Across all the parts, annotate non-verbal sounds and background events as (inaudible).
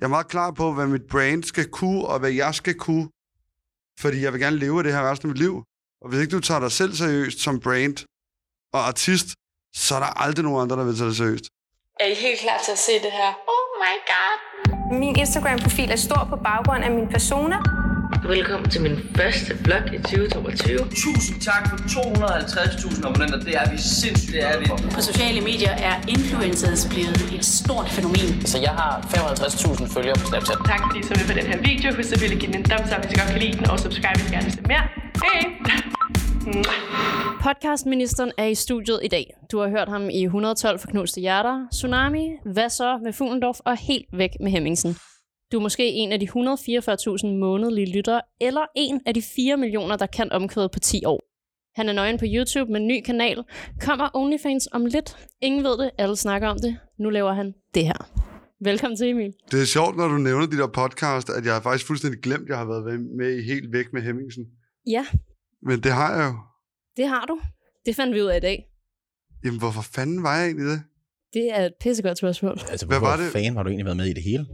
Jeg er meget klar på, hvad mit brand skal kunne, og hvad jeg skal kunne. Fordi jeg vil gerne leve af det her resten af mit liv. Og hvis ikke du tager dig selv seriøst som brand og artist, så er der aldrig nogen andre, der vil tage dig seriøst. Er I helt klar til at se det her? Oh my god. Min Instagram-profil er stor på baggrund af min persona. Velkommen til min første blog i 2022. Tusind tak for 250.000 abonnenter. Det er vi sindssygt, det er vi. På sociale medier er influencers blevet et stort fænomen. Så jeg har 55.000 følgere på Snapchat. Tak fordi I så med på den her video. Husk at give den en thumbs up, hvis I godt kan lide den, og subscribe, hvis I gerne vil se mere. Hej! Podcastministeren er i studiet i dag. Du har hørt ham i 112 for knuste hjerter, Tsunami, Hvad så med Fuglendorf og Helt væk med Hemmingsen. Du er måske en af de 144.000 månedlige lyttere, eller en af de 4 millioner, der kan omkvæde på 10 år. Han er nøgen på YouTube med en ny kanal. Kommer OnlyFans om lidt. Ingen ved det, alle snakker om det. Nu laver han det her. Velkommen til, Emil. Det er sjovt, når du nævner de der podcast, at jeg har faktisk fuldstændig glemt, at jeg har været med i Helt Væk med Hemmingsen. Ja, Men det har jeg jo. det har du. Det fandt vi ud af i dag. Jamen, hvorfor fanden var jeg egentlig det? Det er et pissegodt spørgsmål. Altså, Hvad hvorfor var det? fanden har du egentlig været med i det hele?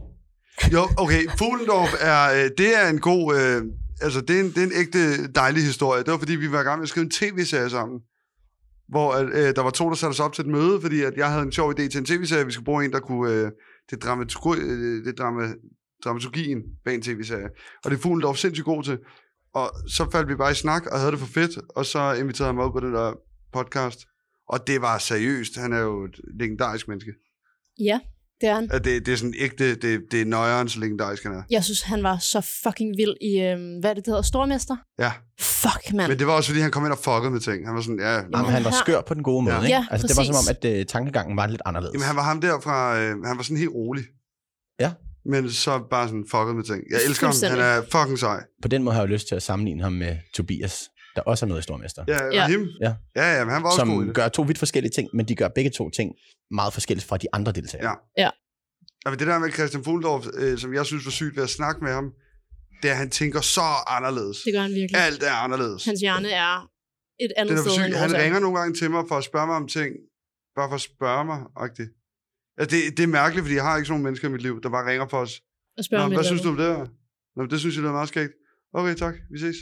Jo, okay, Fuglendorf er, øh, det er en god, øh, altså det er en, det er en ægte dejlig historie. Det var fordi, vi var i gang med at skrive en tv-serie sammen, hvor øh, der var to, der satte os op til et møde, fordi at jeg havde en sjov idé til en tv-serie, vi skulle bruge en, der kunne, øh, det, dramaturgi, øh, det drama, dramaturgien bag en tv-serie. Og det er Fuglendorf sindssygt god til. Og så faldt vi bare i snak og havde det for fedt, og så inviterede han mig op på den der podcast. Og det var seriøst. Han er jo et legendarisk menneske. Ja, det er han. At det, det er sådan ægte, det, det er nøjeren, så legendarisk han er. Jeg synes, han var så fucking vild i, øhm, hvad er det, det hedder, Stormester? Ja. Fuck, mand. Men det var også, fordi han kom ind og fuckede med ting. Han var sådan, ja... Jamen, han var skør på den gode måde, Ja. ikke? Ja, altså, det var som om, præcis. at øh, tankegangen var lidt anderledes. Jamen, han var ham der fra... Øh, han var sådan helt rolig. Ja. Men så bare sådan fucket med ting. Jeg elsker ham. Han er fucking sej. På den måde har jeg jo lyst til at sammenligne ham med Tobias, der også er med i Stormester. Ja, Ja. ja. Him. Ja. Ja, ja, men han var også god som det. gør to vidt forskellige ting, men de gør begge to ting meget forskelligt fra de andre deltagere. Ja. Og det der med Christian Fuglendorf, øh, som jeg synes var sygt ved at snakke med ham, det er, at han tænker så anderledes. Det gør han virkelig. Alt er anderledes. Hans hjerne er et andet Den er for sted end Han er. ringer nogle gange til mig for at spørge mig om ting. Bare for at spørge mig, agtigt. Altså, det, det er mærkeligt, fordi jeg har ikke sådan nogle mennesker i mit liv, der bare ringer for os. Og spørger Nå, hvad synes du om det her? Nå, det synes jeg, det er meget skægt. Okay, tak. Vi ses.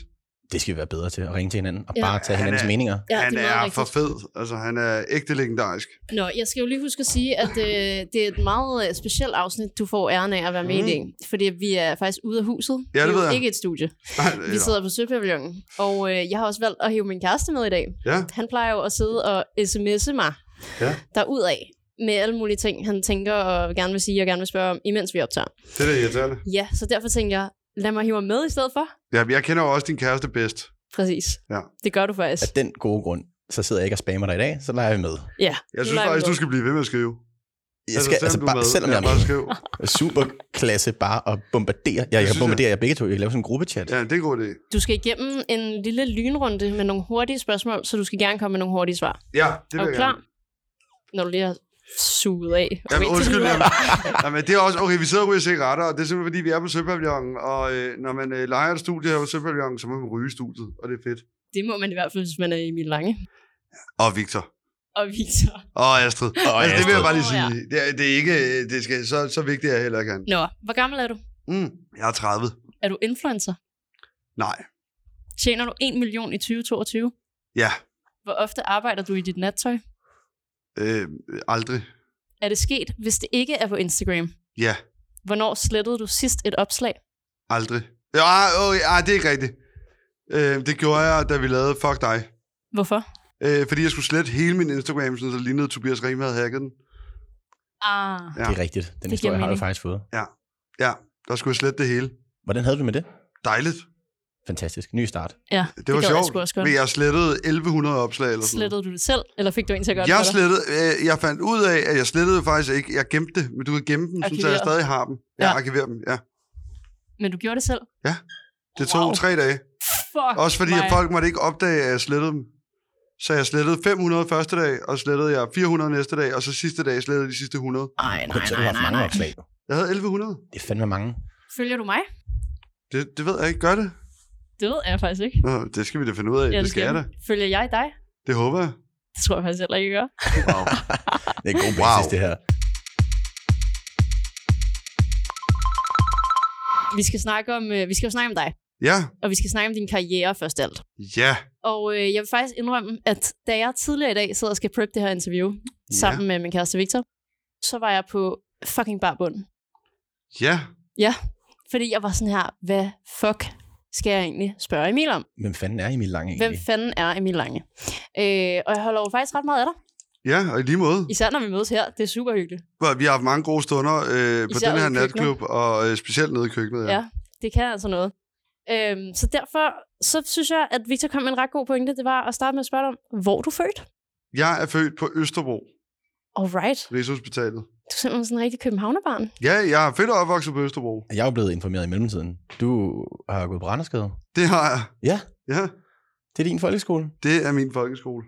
Det skal vi være bedre til, at ringe til hinanden og Ja. bare tage Han hinandens er- meninger. Ja, han det er, er for fed. Altså, han er ægte legendarisk. Nå, jeg skal jo lige huske at sige, at øh, det er et meget øh, specielt afsnit, du får æren af at være med Mm. i det. Fordi vi er faktisk ude af huset. Ja, det er ved jo jeg. ikke et studie. Nej, (laughs) Vi sidder på Søpavillonen. Og øh, jeg har også valgt at hive min kæreste med i dag. Ja, Han plejer jo at sidde og sms'e mig Ja. derudad med alle mulige ting, han tænker og gerne vil sige og gerne vil spørge om, imens vi optager. det er det irriterende. Ja, så derfor tænker jeg, lad mig hive med i stedet for. Ja, jeg kender jo også din kæreste bedst. Præcis. Ja. Det gør du faktisk. Af den gode grund, så sidder jeg ikke og spammer dig i dag, så leger vi med. Ja. Jeg synes faktisk, du skal blive ved med at skrive. Jeg skal, altså, selvom du er bare, med. selvom ja, jeg bare er skriv. med, super klasse bare at bombardere. Jeg, jeg synes kan bombardere jer begge to. Jeg kan lave sådan en gruppechat. Ja, det er en god idé. Du skal igennem en lille lynrunde med nogle hurtige spørgsmål, så du skal gerne komme med nogle hurtige svar. Ja, det Er vil du jeg klar? gerne. Når du lige har suget af. Jamen, undskyld. Jamen, (laughs) jamen, det er også, okay, vi sidder og ryger cigaretter, og det er simpelthen, fordi vi er på Søpavillonen, og øh, når man øh, leger et studie her på Søpavillonen, så må man ryge i studiet, og det er fedt. Det må man i hvert fald, hvis man er Emil Lange. Og Victor. Og Victor. Og Astrid. Og altså, det vil jeg bare lige ja. sige. Det er, det er ikke, øh, det skal, så, så vigtigt er jeg heller ikke han. Nå, hvor gammel er du? Mm, jeg er 30. Er du influencer? Nej. Tjener du 1 million i 2022? Ja. Hvor ofte arbejder du i dit nattøj? Øh, aldrig. Er det sket, hvis det ikke er på Instagram? Ja. Hvornår slettede du sidst et opslag? Aldrig. Ja, oh, ja, det er ikke rigtigt. Øh, det gjorde jeg, da vi lavede Fuck dig. Hvorfor? Øh, fordi jeg skulle slette hele min Instagram, sådan så det lignede, at Tobias Riem havde hacket den. Ah, Ja. Det er rigtigt. Den giver historie har du faktisk fået. Ja, der skulle jeg slette det hele. Hvordan havde du med det? Dejligt. Fantastisk. Ny start. ja. Det, det var gad jeg sgu sjovt. også godt. Men jeg slettede 1100 opslag eller sådan. Slettede du det selv, eller fik du en til at gøre Jeg det slettede, øh, jeg fandt ud af, at jeg slettede faktisk ikke. Jeg gemte det, men du kan gemme dem, så jeg stadig har dem. Jeg Ja. ja. arkiverer dem, ja. Men du gjorde det selv? Det tog Wow. tre dage. Fuck Også fordi, mig. at folk måtte ikke opdage, at jeg slettede dem. Så jeg slettede 500 første dag, og slettede jeg 400 næste dag, og så sidste dag slettede jeg de sidste 100. Ej, nej, nej, haft nej, mange nej. opslag. Jeg havde 1100. Det er fandme mange. Følger du mig? Det, det ved jeg ikke. Gør det? Det ved jeg faktisk ikke. Nå, det skal vi da finde ud af. Ja, det skal jeg da. Følger jeg dig? Det håber jeg. Det tror jeg faktisk heller ikke, jeg gør. (laughs) Wow. Det er god Wow. basis, det her. Vi skal snakke om, øh, vi skal jo snakke om dig, Ja, og vi skal snakke om din karriere først alt. ja, Og øh, jeg vil faktisk indrømme, at da jeg tidligere i dag sidder og skal prep det her interview, ja. sammen med min kæreste Victor, så var jeg på fucking barbund. ja. Ja, fordi jeg var sådan her, hvad fuck skal jeg egentlig spørge Emil om? Hvem fanden er Emil Lange egentlig? Hvem fanden er Emil Lange? Øh, og jeg holder jo faktisk ret meget af dig. Ja, og i lige måde. Især når vi mødes her. Det er super hyggeligt. Vi har haft mange gode stunder øh, på Især den her natklub, og øh, specielt nede i køkkenet. Ja, ja det kan altså noget. Øhm, så derfor så synes jeg, at Victor kom med en ret god pointe. Det var at starte med at spørge dig om, hvor er du født? Jeg er født på Østerbro, Alright. Rigshospitalet. Du er simpelthen sådan en rigtig københavnerbarn. Ja, jeg er født og opvokset på Østerbro. Jeg er jo blevet informeret i mellemtiden. Du har gået på Randerskade. Det har jeg. Ja, Ja, det er din folkeskole. det er min folkeskole.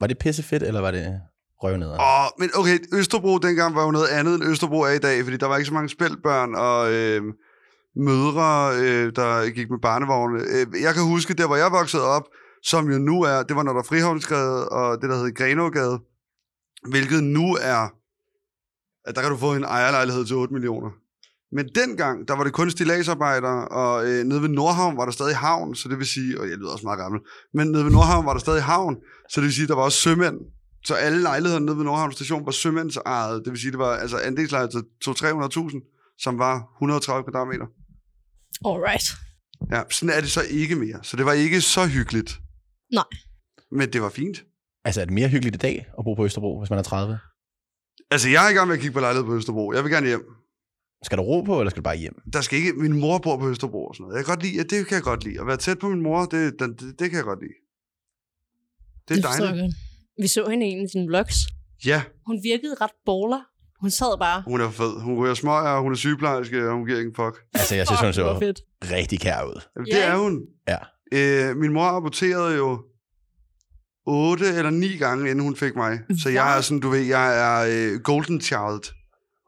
Var det pisse fedt, eller var det røvneder? Åh, men okay, Østerbro dengang var jo noget andet, end Østerbro er i dag, fordi der var ikke så mange spældbørn og øh, mødre, øh, der gik med barnevogne. Øh, jeg kan huske, der hvor jeg voksede op, som jo nu er, det var når der er Frihavnsgade og det, der hed Grenågade, hvilket nu er, at der kan du få en ejerlejlighed til 8 millioner. Men dengang, der var det kun stillagsarbejdere, og øh, nede ved Nordhavn var der stadig havn, så det vil sige, og jeg lyder også meget gammel, men nede ved Nordhavn var der stadig havn, så det vil sige, der var også sømænd. Så alle lejlighederne nede ved Nordhavn station var sømændsejet. Det vil sige, det var altså andelslejlighed til 200-300.000, som var 130 kvadratmeter. Alright. Ja, sådan er det så ikke mere. Så det var ikke så hyggeligt. Nej. Men det var fint. Altså, er det mere hyggeligt i dag at bo på Østerbro, hvis man er 30? Altså, jeg er i gang med at kigge på lejlighed på Østerbro. Jeg vil gerne hjem. Skal du ro på, eller skal du bare hjem? Der skal ikke... Min mor bor på Østerbro og sådan noget. Jeg kan godt lide... Ja, det kan jeg godt lide. At være tæt på min mor, det, det, det, kan jeg godt lide. Det er dejligt. Vi så hende i en af dine vlogs. Ja, Hun virkede ret baller. Hun sad bare. hun er fed. Hun ryger smøger, hun er sygeplejerske, og hun giver ikke en fuck. Altså, jeg synes, hun så fedt. rigtig kær ud. Jamen, Ja, det er ikke? hun. Ja. Øh, min mor aborterede jo otte eller ni gange, inden hun fik mig. Så jeg er sådan, du ved, jeg er øh, golden child.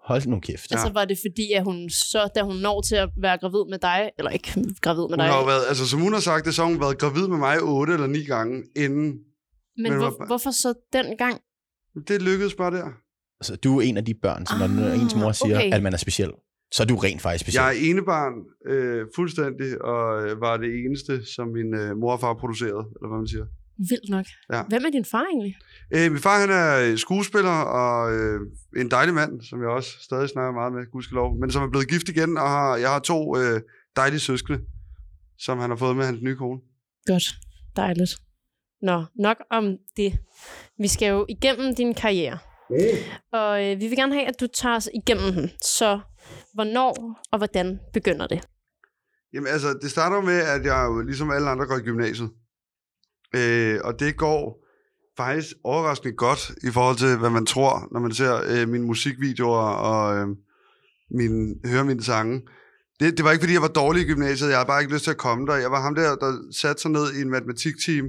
Hold nu kæft. Altså var det fordi, at hun så, da hun når til at være gravid med dig, eller ikke gravid med Hun dig, har været, altså som hun har sagt det, så har hun været gravid med mig otte eller ni gange, inden men men hvor, hvor- hvorfor så den gang? det lykkedes bare der. Altså, du er en af de børn, som når Ah, ens mor siger, okay. at man er speciel, så er du rent faktisk speciel. Jeg er enebarn øh, fuldstændig, og øh, var det eneste, som min øh, mor og far producerede, eller hvad man siger. Vildt nok. Ja. Hvem er din far egentlig? Øh, min far han er øh, skuespiller og øh, en dejlig mand, som jeg også stadig snakker meget med, gudskelov, men som er blevet gift igen, og har, jeg har to øh, dejlige søskende, som han har fået med hans nye kone. Godt. Dejligt. Nå, nok om det. Vi skal jo igennem din karriere. Og øh, vi vil gerne have, at du tager os igennem den. Så hvornår og hvordan begynder det? Jamen altså, det starter med, at jeg jo ligesom alle andre går i gymnasiet. Øh, og det går faktisk overraskende godt i forhold til, hvad man tror, når man ser øh, mine musikvideoer og øh, min, hører mine sange. Det, det var ikke, fordi jeg var dårlig i gymnasiet. Jeg havde bare ikke lyst til at komme der. Jeg var ham der, der satte sig ned i en matematikteam.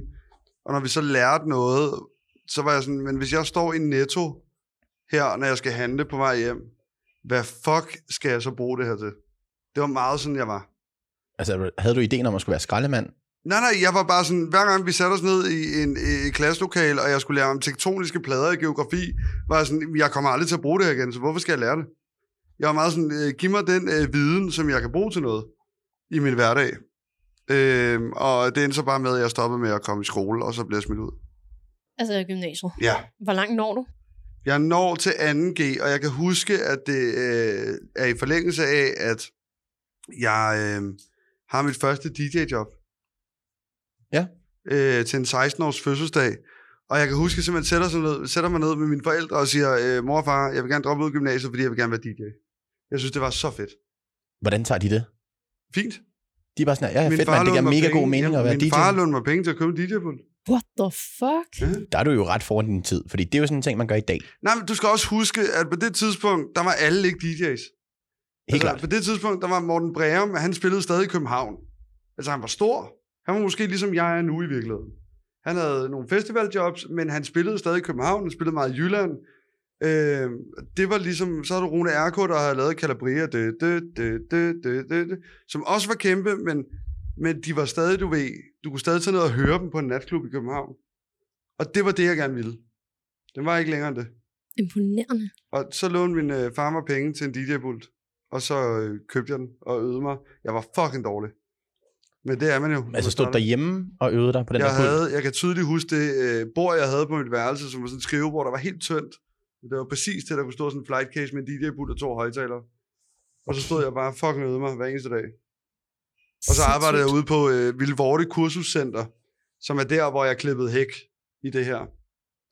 Og når vi så lærte noget, så var jeg sådan, men hvis jeg står i Netto her, når jeg skal handle på vej hjem, hvad fuck skal jeg så bruge det her til? Det var meget sådan, jeg var. Altså, havde du ideen om at skulle være skraldemand? Nej, nej, jeg var bare sådan, hver gang vi satte os ned i en i et klasselokale, og jeg skulle lære om tektoniske plader i geografi, var jeg sådan, jeg kommer aldrig til at bruge det her igen, så hvorfor skal jeg lære det? Jeg var meget sådan, øh, giv mig den øh, viden, som jeg kan bruge til noget i min hverdag. Øh, og det endte så bare med, at jeg stoppede med at komme i skole, og så blev jeg smidt ud. Altså gymnasiet. Ja. Hvor langt når du? Jeg når til 2G, og jeg kan huske, at det øh, er i forlængelse af, at jeg øh, har mit første DJ-job. Ja. Øh, til en 16-års fødselsdag. Og jeg kan huske, at jeg simpelthen sætter, sig ned, sætter mig ned med mine forældre og siger, øh, mor og far, jeg vil gerne droppe ud af gymnasiet, fordi jeg vil gerne være DJ. Jeg synes, det var så fedt. Hvordan tager de det? Fint. De er bare sådan, her, ja, Min fedt, far man, det giver mega god penge. mening Ja, at være Min DJ. far lånte mig penge til at købe en DJ-pult. What the fuck? Der er du jo ret foran din tid, fordi det er jo sådan en ting, man gør i dag. Nej, men du skal også huske, at på det tidspunkt, der var alle ikke DJ's. Helt klart. På det tidspunkt, der var Morten Breum, han spillede stadig i København. Altså, han var stor. Han var måske ligesom jeg er nu i virkeligheden. Han havde nogle festivaljobs, men han spillede stadig i København. Han spillede meget i Jylland. Øh, det var ligesom, så havde du Rune Erko, der havde lavet Calabria, det, det, det, det, det, det, det, som også var kæmpe, men, men de var stadig, du ved, du kunne stadig tage ned og høre dem på en natklub i København. Og det var det, jeg gerne ville. Den var ikke længere end det. Imponerende. Og så lånte min øh, far mig penge til en DJ-pult. og så øh, købte jeg den og øvede mig. Jeg var fucking dårlig. Men det er man jo. Altså stod derhjemme og øvede dig på den jeg der pult? havde, jeg kan tydeligt huske det øh, bord, jeg havde på mit værelse, som var sådan et skrivebord, der var helt tyndt. Det var præcis det, der kunne stå sådan en flight case med en DJ-pult og to højtalere. Og så stod jeg bare fucking øvede mig hver eneste dag. Og så arbejdede jeg ude på øh, Vildvorte Kursuscenter, som er der, hvor jeg klippede hæk i det her,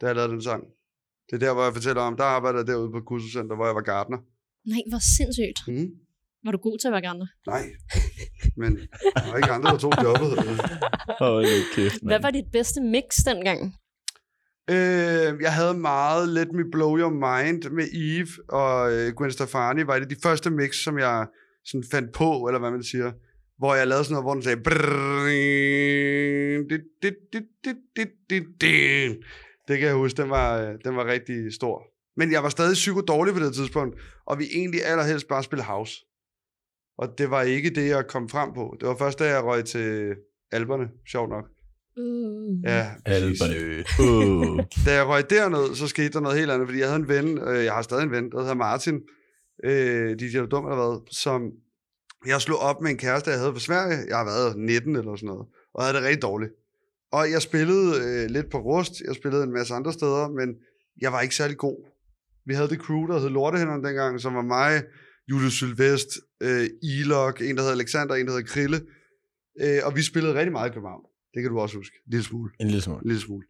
da jeg lavede den sang. Det er der, hvor jeg fortæller om, der arbejder jeg derude på Kursuscenter, hvor jeg var gartner. Nej, hvor sindssygt. Mm. Var du god til at være gartner? Nej, men der var ikke andre, der tog jobbet. Hold kæft, Hvad var dit bedste mix dengang? Øh, jeg havde meget Let Me Blow Your Mind med Eve og øh, Gwen Stefani. Var det de første mix, som jeg sådan fandt på, eller hvad man siger. Hvor jeg lavede sådan noget, hvor den sagde... brrrring, dit, dit, dit, dit, dit, dit, dit. Det kan jeg huske, den var, den var rigtig stor. Men jeg var stadig psyko dårlig på det tidspunkt, og vi egentlig allerhelst bare spille house. Og det var ikke det, jeg kom frem på. Det var først, da jeg røg til alberne, sjovt nok. Uh. Ja. Alberne. Uh. (laughs) Da jeg røg derned, så skete der noget helt andet, fordi jeg havde en ven, øh, jeg har stadig en ven, der hedder Martin, øh, DJ er dum eller hvad, som jeg slog op med en kæreste, jeg havde fra Sverige, jeg har været 19 eller sådan noget, og havde det rigtig dårligt. Og jeg spillede øh, lidt på Rust, jeg spillede en masse andre steder, men jeg var ikke særlig god. Vi havde det crew, der hed Lortehænderne dengang, som var mig, Julius Sylvest, øh, Elok, en der hed Alexander, en der hed Krille, øh, og vi spillede rigtig meget i København. Det kan du også huske, en lille smule. En lille smule. En lille smule.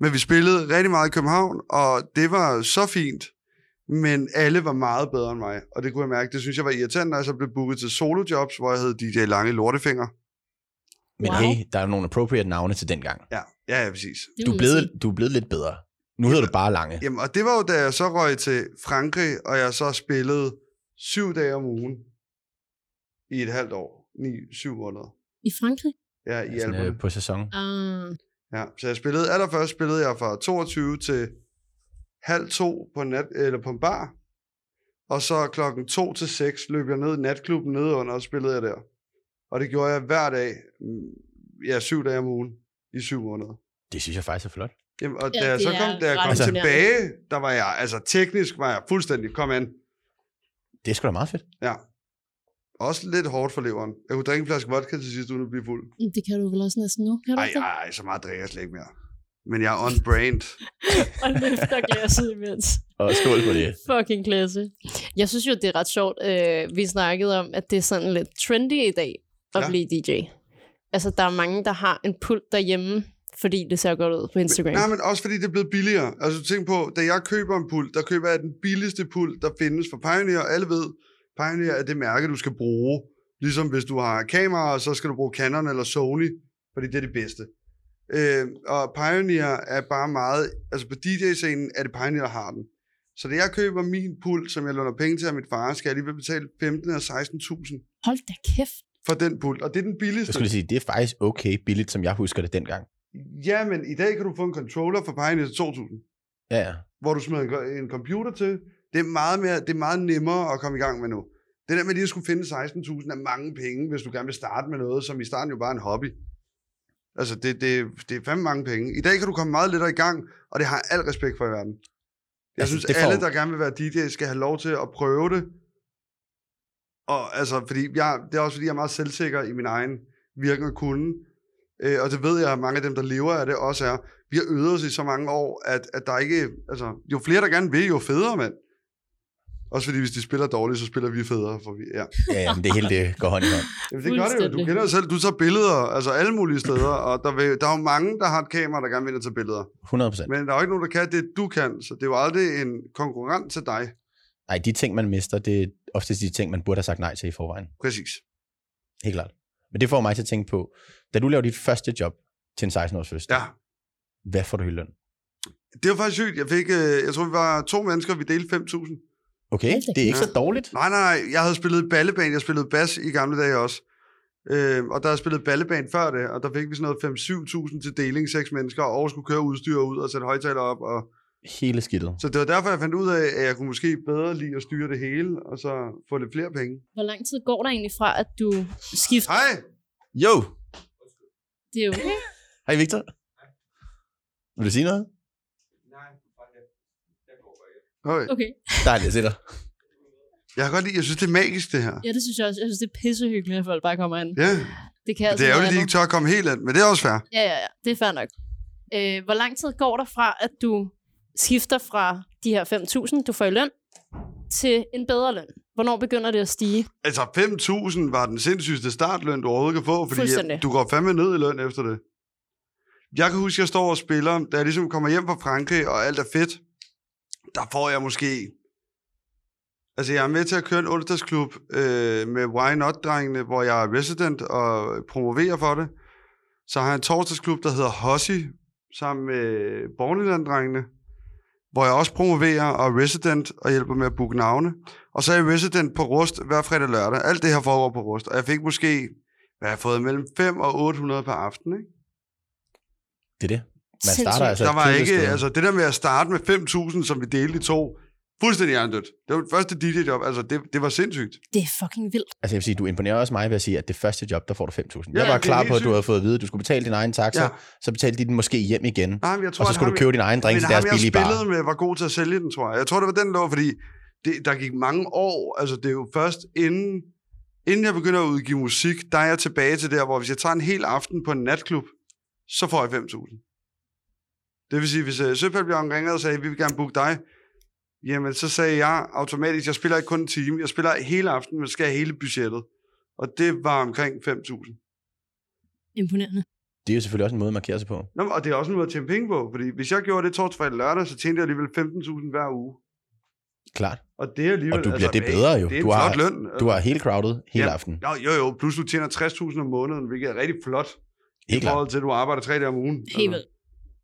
Men vi spillede rigtig meget i København, og det var så fint, men alle var meget bedre end mig, og det kunne jeg mærke. Det synes jeg var irriterende, når jeg så blev booket til solojobs, hvor jeg hed DJ Lange Lortefinger. Men Wow. hey, der er nogle appropriate navne til den gang. Ja, ja, ja præcis. Du er blevet, du er blevet lidt bedre. Nu hedder du bare Lange. Jamen, og det var jo, da jeg så røg til Frankrig, og jeg så spillede syv dage om ugen i et halvt år. Ni, syv måneder. I Frankrig? Ja, i Sådan, Alperne. øh, på sæson. Uh, Ja, så jeg spillede, allerførst spillede jeg fra 22 til halv to på, nat, eller på en bar, og så klokken 2 til 6 løb jeg ned i natklubben nede under, og spillede jeg der. Og det gjorde jeg hver dag, mm, ja, syv dage om ugen, i syv måneder. Det synes jeg faktisk er flot. Jamen, og Ja, da jeg det så kom, da jeg kom imponerende. tilbage, der var jeg, altså teknisk var jeg fuldstændig, kom an. Det er sgu da meget fedt. Ja. Også lidt hårdt for leveren. Jeg kunne drikke en flaske vodka til sidst, uden at blive fuld. det kan du vel også næsten nu, kan du Ej, ej, så meget drikker jeg slet ikke mere. Men jeg er on brand. (laughs) Og løfter glasset imens. Og skål på det. Fucking klasse. Jeg synes jo, det er ret sjovt. Øh, vi snakkede om, at det er sådan lidt trendy i dag at Ja. blive DJ. Altså, der er mange, der har en pult derhjemme, fordi det ser godt ud på Instagram. Nej, men også fordi det er blevet billigere. Altså tænk på, da jeg køber en pult, der køber jeg den billigste pult, der findes for Pioneer. Alle ved, Pioneer er det mærke, du skal bruge. Ligesom hvis du har kamera, så skal du bruge Canon eller Sony, fordi det er det bedste. Øh, og Pioneer er bare meget, altså på DJ-scenen er det Pioneer, der har den. Så da jeg køber min pult, som jeg låner penge til af mit far, skal jeg lige betale 15 og 16.000 Hold da kæft. for den pult. Og det er den Jeg billigste. skulle lige sige, det er faktisk okay billigt, som jeg husker det dengang. Ja, men i dag kan du få en controller for Pioneer til 2.000. Ja, ja. hvor du smider en, en computer til. Det er, meget mere, det er meget nemmere at komme i gang med nu. Det der med lige at skulle finde 16.000 er mange penge, hvis du gerne vil starte med noget, som i starten jo bare er en hobby. Altså, det, det, det er fandme mange penge. I dag kan du komme meget lettere i gang, og det har jeg al respekt for i verden. Jeg Altså, synes, det får- alle, der gerne vil være DJ, skal have lov til at prøve det. Og altså, fordi jeg, det er også fordi, jeg er meget selvsikker i min egen virken og kunde. Øh, og det ved jeg, at mange af dem, der lever af det, også er. Vi har øvet os i så mange år, at, at der ikke... Altså, jo flere, der gerne vil, jo federe, mand. Også fordi, hvis de spiller dårligt, så spiller vi federe. For vi, ja. Ja, ja, men det hele det går hånd i hånd. Jamen, det gør det jo. Du kender selv. Du tager billeder, altså alle mulige steder. Og der, vil, der er jo mange, der har et kamera, der gerne vil og tage billeder. 100 procent. Men der er jo ikke nogen, der kan det, du kan. Så det er jo aldrig en konkurrent til dig. Nej, de ting, man mister, det er oftest de ting, man burde have sagt nej til i forvejen. Præcis. Helt klart. Men det får mig til at tænke på, da du lavede dit første job til en 16-års fødselsdag, Ja. hvad får du i løn? Det var faktisk sygt. Jeg fik, øh, jeg tror, vi var to mennesker, vi delte 5.000. Okay, det er ikke kæft. så dårligt. Nej, nej, nej. Jeg havde spillet ballebane. Jeg spillede bas i gamle dage også. Øh, og der havde spillet ballebane før det, og der fik vi sådan noget 5-7.000 til deling, seks mennesker, og skulle køre udstyr ud og sætte højtaler op. Og... Hele skidtet. Så det var derfor, jeg fandt ud af, at jeg kunne måske bedre lide at styre det hele, og så få lidt flere penge. Hvor lang tid går der egentlig fra, at du skifter? Hej! Jo! Det er okay. (laughs) Hej Victor. Vil du sige noget? Okay. Okay. (laughs) Dejligt at se dig. Jeg kan godt lide, jeg synes, det er magisk, det her. Ja, det synes jeg også. Jeg synes, det er pissehyggeligt, at folk bare kommer ind. Ja, Det kan altså det er jo de andet. ikke tør at komme helt ind, men det er også fair. Ja, ja, ja. Det er fair nok. Øh, hvor lang tid går der fra, at du skifter fra de her 5.000, du får i løn, til en bedre løn? Hvornår begynder det at stige? Altså, 5.000 var den sindssygste startløn, du overhovedet kan få, fordi Fuldstændig. du går fandme ned i løn efter det. Jeg kan huske, at jeg står og spiller, da jeg ligesom kommer hjem fra Frankrig, og alt er fedt, der får jeg måske... Altså, jeg er med til at køre en onsdagsklub øh, med Why Not-drengene, hvor jeg er resident og promoverer for det. Så har jeg en torsdagsklub, der hedder Hossi, sammen med Borneland-drengene, hvor jeg også promoverer og er resident og hjælper med at booke navne. Og så er jeg resident på Rust hver fredag og lørdag. Alt det her foregår på Rust. Og jeg fik måske, hvad har jeg fået, mellem 5 og 800 per aften. Ikke? Det er det. Man Sindssygt. starter altså der var ikke, sted. altså det der med at starte med 5.000, som vi delte i to, fuldstændig hjernedødt. Det var det første DJ-job, altså det, det var sindssygt. Det er fucking vildt. Altså jeg vil sige, du imponerer også mig ved at sige, at det første job, der får du 5.000. Ja, jeg var klar på, at du havde fået at vide, at du skulle betale din egen taxa, Ja. så betalte de den måske hjem igen, Nej, men jeg tror, og så skulle ham, du købe din egen drink men til deres ham, jeg billige bar. spillede med, var god til at sælge den, tror jeg. Jeg tror, det var den lå, fordi det, der gik mange år. Altså, det er jo først inden, inden jeg begynder at udgive musik, der er jeg tilbage til der, hvor hvis jeg tager en hel aften på en natklub, så får jeg 5.000. Det vil sige, hvis uh, Søpalbjørn ringede og sagde, vi vil gerne booke dig, jamen så sagde jeg automatisk, jeg spiller ikke kun en time, jeg spiller hele aftenen, men skal have hele budgettet. Og det var omkring 5.000. Imponerende. Det er jo selvfølgelig også en måde at markere sig på. Nå, og det er også en måde at tjene penge på, fordi hvis jeg gjorde det torsdag, fredag, lørdag, så tjente jeg alligevel 15.000 hver uge. Klart. Og det er alligevel... Og du bliver det hey, bedre jo. Det er en Du har- løn. Du har helt crowded hele Ja. aften. Jo, jo, jo. Plus du tjener 60.000 om måneden, hvilket er rigtig flot. Helt I forhold til, at du arbejder tre dage om ugen. Altså, Helt vildt.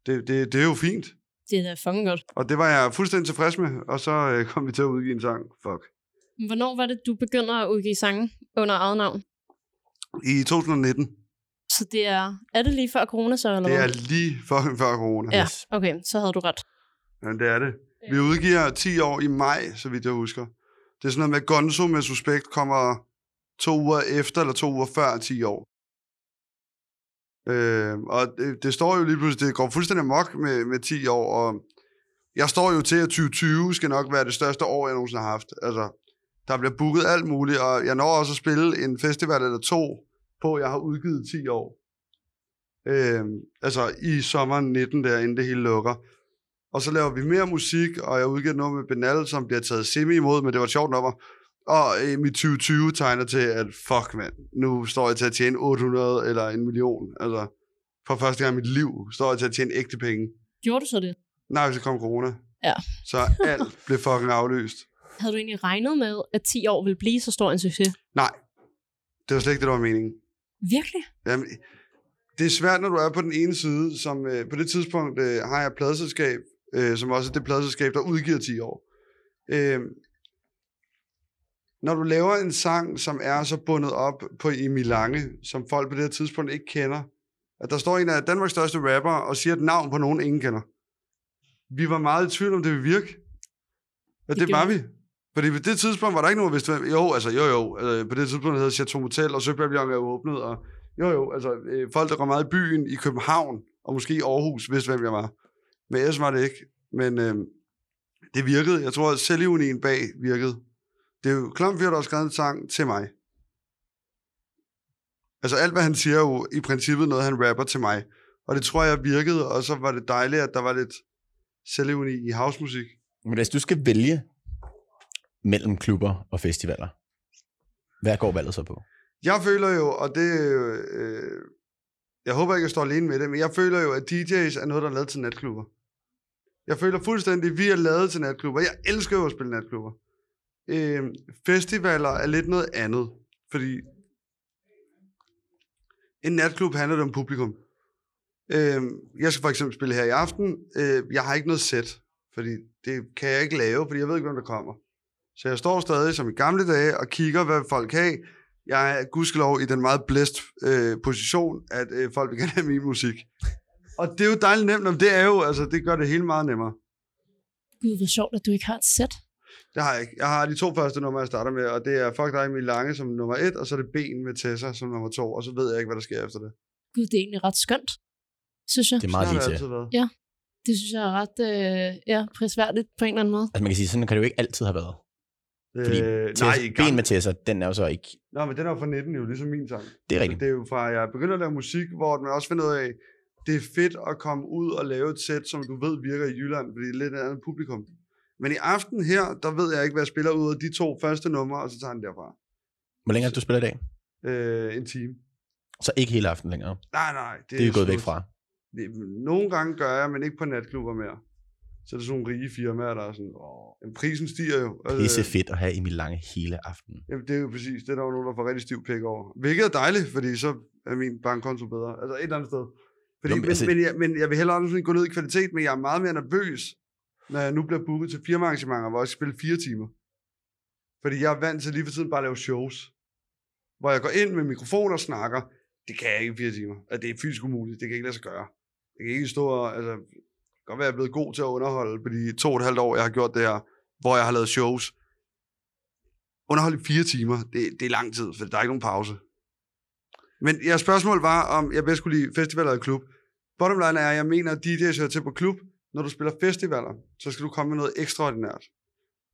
det, det, det er jo fint. Det er da fucking godt. Og det var jeg fuldstændig tilfreds med. Og så øh, kom vi til at udgive en sang. Fuck. Hvornår var det, du begynder at udgive sange under eget navn? I 2019. Så det er... Er det lige før corona så, eller Det hvad? er lige fucking før corona. Ja, Yes. okay, så havde du ret. Men det er det. Vi udgiver 10 år i maj, så vidt jeg husker. Det er sådan noget med, at Gonzo med Suspekt kommer to uger efter, eller to uger før 10 år. Øh, og det, det, står jo lige pludselig, det går fuldstændig mok med, med 10 år, og jeg står jo til, at 2020 skal nok være det største år, jeg nogensinde har haft. Altså, der bliver booket alt muligt, og jeg når også at spille en festival eller to, på jeg har udgivet 10 år. Øh, altså i sommeren 19 der, inden det hele lukker. Og så laver vi mere musik, og jeg udgiver noget med Benal, som bliver taget semi imod, men det var sjovt nummer. Og øh, mit 2020 tegner til, at fuck mand, nu står jeg til at tjene 800 eller en million. Altså, for første gang i mit liv står jeg til at tjene ægte penge. Gjorde du så det? Nej, så kom corona. Ja. Så alt (laughs) blev fucking aflyst. Havde du egentlig regnet med, at 10 år ville blive så stor en succes? Nej, det var slet ikke det, der var meningen. Virkelig? Jamen, det er svært, når du er på den ene side, som øh, på det tidspunkt øh, har jeg pladselskab, øh, som også er det pladselskab, der udgiver 10 år. Øh, når du laver en sang, som er så bundet op på i Milange, som folk på det her tidspunkt ikke kender, at der står en af Danmarks største rapper og siger et navn på nogen, ingen kender. Vi var meget i tvivl om, det ville virke. Og det, var vi. Fordi på det tidspunkt var der ikke nogen, der vidste. Jo, altså, jo, jo. Øh, på det tidspunkt hed Chateau Motel, og Søpavillon er åbnet, og jo, jo, altså, øh, folk, der går meget i byen i København, og måske i Aarhus, vidste, hvem jeg var. Men ellers var det ikke. Men øh, det virkede. Jeg tror, at selvironien bag virkede. Det er jo Klamfyr, der har skrevet en sang til mig. Altså alt, hvad han siger, er jo i princippet noget, han rapper til mig. Og det tror jeg virkede, og så var det dejligt, at der var lidt selvironi i housemusik. Men hvis du skal vælge mellem klubber og festivaler, hvad går valget så på? Jeg føler jo, og det... Øh, jeg håber ikke, jeg står alene med det, men jeg føler jo, at DJ's er noget, der er lavet til natklubber. Jeg føler fuldstændig, at vi er lavet til natklubber. Jeg elsker jo at spille natklubber. Øh, festivaler er lidt noget andet, fordi en natklub handler det om publikum. Øh, jeg skal for eksempel spille her i aften. Øh, jeg har ikke noget sæt, fordi det kan jeg ikke lave, fordi jeg ved ikke, hvem der kommer. Så jeg står stadig som i gamle dage og kigger, hvad folk har. Jeg er gudskelov i den meget blæst øh, position, at øh, folk vil gerne have min musik. Og det er jo dejligt nemt, men det er jo, altså, det gør det hele meget nemmere. Gud, hvor sjovt, at du ikke har et sæt. Det har jeg ikke. Jeg har de to første numre, jeg starter med, og det er Fuck dig, min lange som nummer et, og så er det Ben med Tessa som nummer to, og så ved jeg ikke, hvad der sker efter det. Gud, det er egentlig ret skønt, synes jeg. Det er meget lige det til. været. Det synes jeg er ret øh, ja, prisværdigt på en eller anden måde. Altså man kan sige, sådan kan det jo ikke altid have været. Fordi Øh, Tessa, nej, ben med Tessa, den er jo så ikke... Nå, men den er jo fra 19 jo, ligesom min sang. Det er rigtigt. Det er jo fra, jeg begynder at lave musik, hvor man også finder ud af, det er fedt at komme ud og lave et sæt, som du ved virker i Jylland, fordi det er lidt et andet publikum. Men i aften her, der ved jeg ikke, hvad jeg spiller ud af de to første numre, og så tager den derfra. Hvor længe er det, du spiller i dag? Øh, en time. Så ikke hele aften længere. Nej, nej. Det er, gået slut. væk fra. Det, nogle gange gør jeg, men ikke på natklubber mere. Så er det sådan nogle rige firmaer, der er sådan, åh, jamen, prisen stiger jo. Altså, Pisse fedt at have Emil Lange hele aftenen. Jamen, det er jo præcis. Det er der jo nogen, der får rigtig stiv pæk over. Hvilket er dejligt, fordi så er min bankkonto bedre. Altså et eller andet sted. Fordi, Nå, men altså- men, jeg, men jeg vil heller aldrig gå ned i kvalitet, men jeg er meget mere nervøs, når jeg nu bliver booket til firmaarrangementer, hvor jeg skal spille fire timer. Fordi jeg er vant til lige for tiden bare at lave shows. Hvor jeg går ind med mikrofon og snakker. Det kan jeg ikke i fire timer. Altså, det er fysisk umuligt. Det kan ikke lade sig gøre. Jeg kan ikke stå og... Altså, det kan godt være, jeg er blevet god til at underholde på de to og et halvt år, jeg har gjort det her, hvor jeg har lavet shows. Underholde i fire timer, det, det er lang tid, for der er ikke nogen pause. Men jeres spørgsmål var, om jeg bedst skulle lide festivaler eller klub. Bottom line er, at jeg mener, at DJ's hører til på klub. Når du spiller festivaler, så skal du komme med noget ekstraordinært.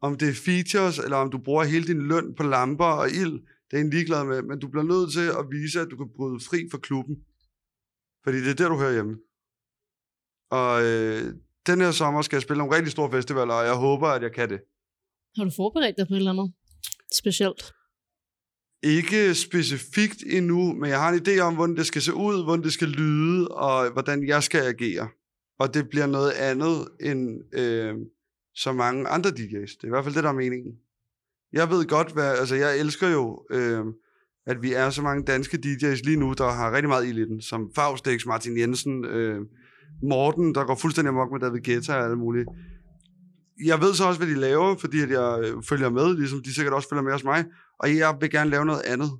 Om det er features, eller om du bruger hele din løn på lamper og ild, det er en ligeglad med, men du bliver nødt til at vise, at du kan bryde fri fra klubben. Fordi det er der, du hører hjemme. Og øh, den her sommer skal jeg spille nogle rigtig store festivaler, og jeg håber, at jeg kan det. Har du forberedt dig på et eller andet specielt? Ikke specifikt endnu, men jeg har en idé om, hvordan det skal se ud, hvordan det skal lyde, og hvordan jeg skal agere. Og det bliver noget andet end øh, så mange andre DJ's. Det er i hvert fald det, der er meningen. Jeg ved godt, hvad, altså jeg elsker jo, øh, at vi er så mange danske DJ's lige nu, der har rigtig meget ild i den, som Faustix, Martin Jensen, øh, Morten, der går fuldstændig amok med David Guetta og alt muligt. Jeg ved så også, hvad de laver, fordi at jeg øh, følger med, ligesom de sikkert også følger med hos mig, og jeg vil gerne lave noget andet.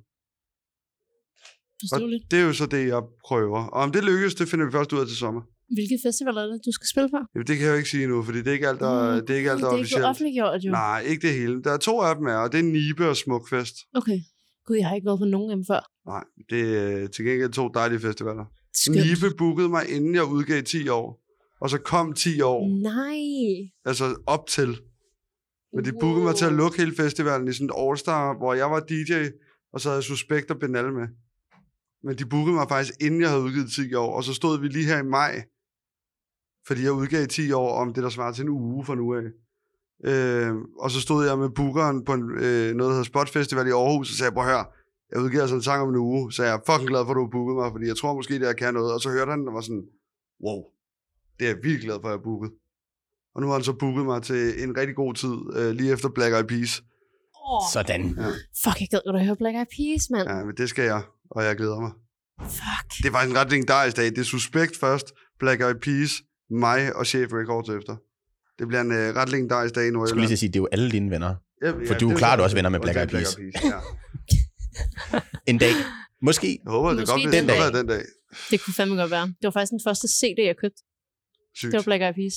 Og det er jo så det, jeg prøver. Og om det lykkes, det finder vi først ud af til sommer. Hvilke festivaler er det, du skal spille på? Jamen, det kan jeg jo ikke sige nu, fordi det er ikke alt, der, Mm, det er ikke alt, der det er ikke officielt. blevet offentliggjort, jo. Nej, ikke det hele. Der er to af dem, er, og det er Nibe og Smukfest. Okay. Gud, jeg har ikke været på nogen af dem før. Nej, det er til gengæld to dejlige festivaler. Skønt. Nibe bookede mig, inden jeg udgav 10 år. Og så kom 10 år, Nej. altså op til. Men de bookede mig til at lukke hele festivalen i sådan et all-star, hvor jeg var DJ, og så havde jeg Suspekt og Benal med. Men de bookede mig faktisk, inden jeg havde udgivet 10 år, og så stod vi lige her i maj, fordi jeg udgav 10 år om det, der svarer til en uge fra nu af. Øh, og så stod jeg med bookeren på en, øh, noget, der hedder Spot Festival i Aarhus, og sagde, prøv at høre, jeg udgiver altså en sang om en uge, så jeg er fucking glad for, at du har booket mig, fordi jeg tror måske, det jeg kan noget. Og så hørte han, og var sådan, wow, det er jeg virkelig glad for, at jeg har booket. Og nu har han så booket mig til en rigtig god tid, øh, lige efter Black Eyed Peas. Oh. Sådan. Ja. Fuck, jeg gad godt at høre Black Eyed Peas, mand. Ja, men det skal jeg, og jeg glæder mig. Fuck. Det er faktisk en ret legendarisk dag. Det er Suspekt først, Black Eyed Peas, mig og Chef Records efter. Det bliver en øh, ret legendarisk dag i Jeg skulle lige Nordjylland. sige, det er jo alle dine venner. Ja, for du er klart så- også venner med Black Eyed Peas. Ja. (laughs) En dag. Måske. Jeg håber, det Måske godt, den det dag. den dag. Det kunne fandme godt være. Det var faktisk den første CD, jeg købte. Sygt. Det var Black Eyed Peas.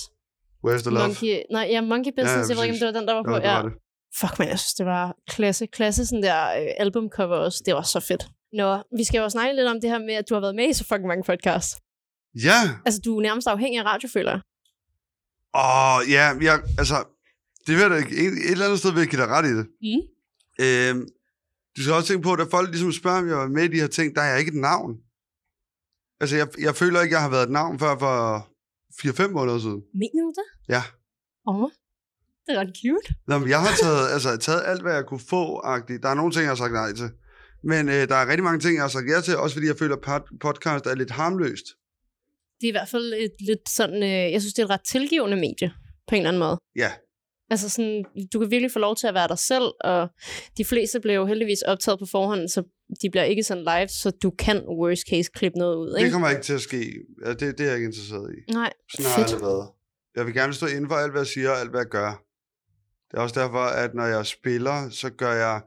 Where's the love? Monkey, nej, ja, Monkey Business. Ja, ja, jeg ved ikke, om det var den, der var på. Ja, det var det. Fuck, men jeg synes, det var klasse. Klasse sådan der øh, albumcover også. Det var så fedt. Nå, vi skal jo snakke lidt om det her med, at du har været med i så fucking mange podcasts. Ja, Altså, du er nærmest afhængig af radio, føler jeg. Åh, ja, jeg, altså, det vil jeg da ikke, et, et eller andet sted vil jeg give dig ret i det. Mm. Øhm, du skal også tænke på, at da folk ligesom spørger, om jeg var med i de her ting, der er jeg ikke et navn. Altså, jeg, jeg føler ikke, jeg har været et navn før for 4-5 måneder siden. Mener du det? Ja. Åh, oh, det er ret cute. Nå, men jeg har taget, (laughs) altså, taget alt, hvad jeg kunne få -agtigt. Der er nogle ting, jeg har sagt nej til. Men øh, der er rigtig mange ting, jeg har sagt ja til, også fordi jeg føler, at pod- podcast er lidt harmløst. Det er i hvert fald et lidt sådan, øh, jeg synes, det er et ret tilgivende medie, på en eller anden måde. Ja, Altså sådan, du kan virkelig få lov til at være dig selv, og de fleste bliver jo heldigvis optaget på forhånd, så de bliver ikke sådan live, så du kan worst case klippe noget ud, det ikke? kommer ikke til at ske. Ja, det, det er jeg ikke interesseret i. Nej, Sådan har jeg været. Jeg vil gerne stå inden for alt, hvad jeg siger og alt, hvad jeg gør. Det er også derfor, at når jeg spiller, så gør jeg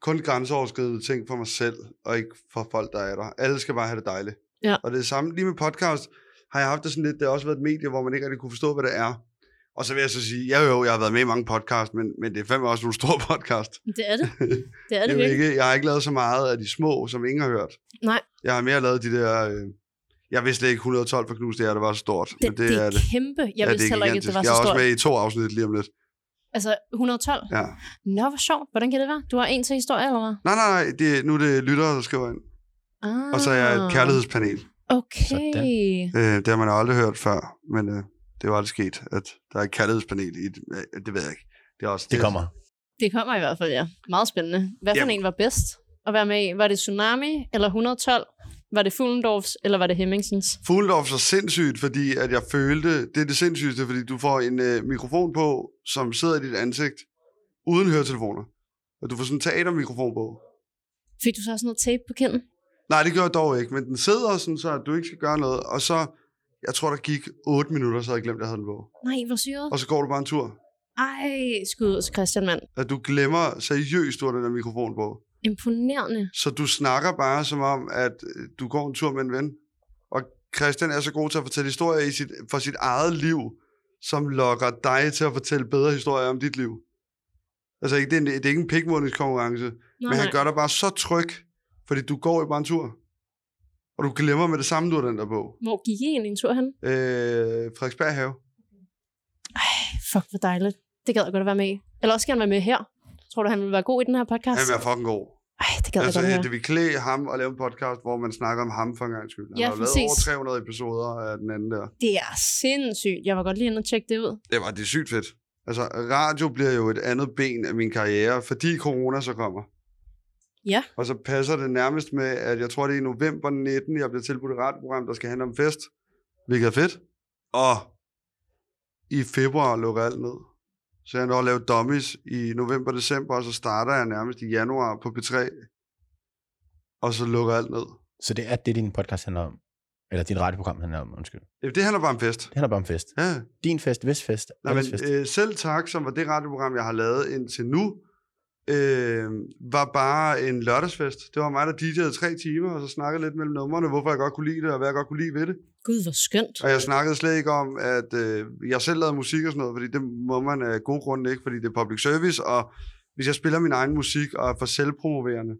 kun grænseoverskridende ting for mig selv, og ikke for folk, der er der. Alle skal bare have det dejligt. Ja. Og det er det samme, lige med podcast, har jeg haft det sådan lidt, det har også været et medie, hvor man ikke rigtig kunne forstå, hvad det er. Og så vil jeg så sige, ja jo, jeg har været med i mange podcast, men, men det er fandme også nogle store podcast. Det er det. (laughs) Det er det jeg, ikke, jeg har ikke lavet så meget af de små, som ingen har hørt. Nej, Jeg har mere lavet de der... Øh, jeg vidste ikke 112 for knust, det er, det var så stort. det, men det, det er det. kæmpe. Jeg Ja, vidste det er heller ikke, at det var Jeg så er også stort. med i to afsnit lige om lidt. Altså 112? Ja. Nå, hvor sjovt. Hvordan kan det være? Du har en til historie, eller hvad? Nej, nej, nej. Det, nu er det lyttere, der skriver ind. Ah. Og så er jeg et kærlighedspanel. Okay. Øh, det har man aldrig hørt før, men øh, det er jo aldrig sket, at der er et kærlighedspanel i det. Øh, Det ved jeg ikke. Det, er også, Det kommer. Det kommer i hvert fald, ja. Meget spændende. Hvad for Jamen. en var bedst at være med i? Var det Tsunami eller 112? Var det Fuglendorfs, eller var det Hemmingsens? Fuglendorf så sindssygt, fordi at jeg følte, det er det sindssygeste, fordi du får en øh, mikrofon på, som sidder i dit ansigt, uden høretelefoner. Og du får sådan en teatermikrofon på. Fik du så også noget tape på kinden? Nej, det gør jeg dog ikke, men den sidder sådan, så at du ikke skal gøre noget. Og så, jeg tror, der gik 8 minutter, så havde jeg glemt, at jeg havde den på. Nej, hvor syret. Og så går du bare en tur. Ej, skud til Christian, mand. At du glemmer seriøst, du har den der mikrofon på. Imponerende. Så du snakker bare som om, at øh, du går en tur med en ven. Og Christian er så god til at fortælle historier i sit, for sit eget liv, som lokker dig til at fortælle bedre historier om dit liv. Altså, ikke, det, er, en- det er ikke en pikmålingskonkurrence, men han gør dig bare så tryg, fordi du går jo bare en tur. Og du glemmer med det samme, du har den der på. Hvor gik I egentlig en tur hen? Øh, Frederiksberg Have. Fuck, hvor dejligt. Det gad jeg godt at være med i. Eller også gerne være med her. Tror du, han vil være god i den her podcast? Han er fucking god. Ej, det gad Altså, jeg godt det vil klæde ham at lave en podcast, hvor man snakker om ham for en gang skyld. Han Ja, har lavet præcis. over 300 episoder af den anden der. Det er sindssygt. Jeg var godt lige inde og tjekke det ud. Det var det er sygt fedt. Altså, radio bliver jo et andet ben af min karriere, fordi corona så kommer. Ja. Og så passer det nærmest med, at jeg tror, det er i november 19, jeg bliver tilbudt et radioprogram, der skal handle om fest, hvilket er fedt. Og i februar lukker alt ned. Så jeg når at lave dummies i november, december, og så starter jeg nærmest i januar på P3. Og så lukker alt ned. Så det er det, din podcast handler om? Eller dit radioprogram handler om, undskyld. Det handler bare om fest. Det handler bare om fest. Ja. Din fest, Vestfest, Nej, men, fest. øh, selv tak, som var det radioprogram, jeg har lavet indtil nu, øh, var bare en lørdagsfest. Det var mig, der DJ'ede tre timer, og så snakkede lidt mellem numrene, hvorfor jeg godt kunne lide det, og hvad jeg godt kunne lide ved det. Gud, hvor skønt. Og jeg snakkede slet ikke om, at øh, jeg selv lavede musik og sådan noget, fordi det må man af gode grunde ikke, fordi det er public service, og hvis jeg spiller min egen musik og er for selvpromoverende,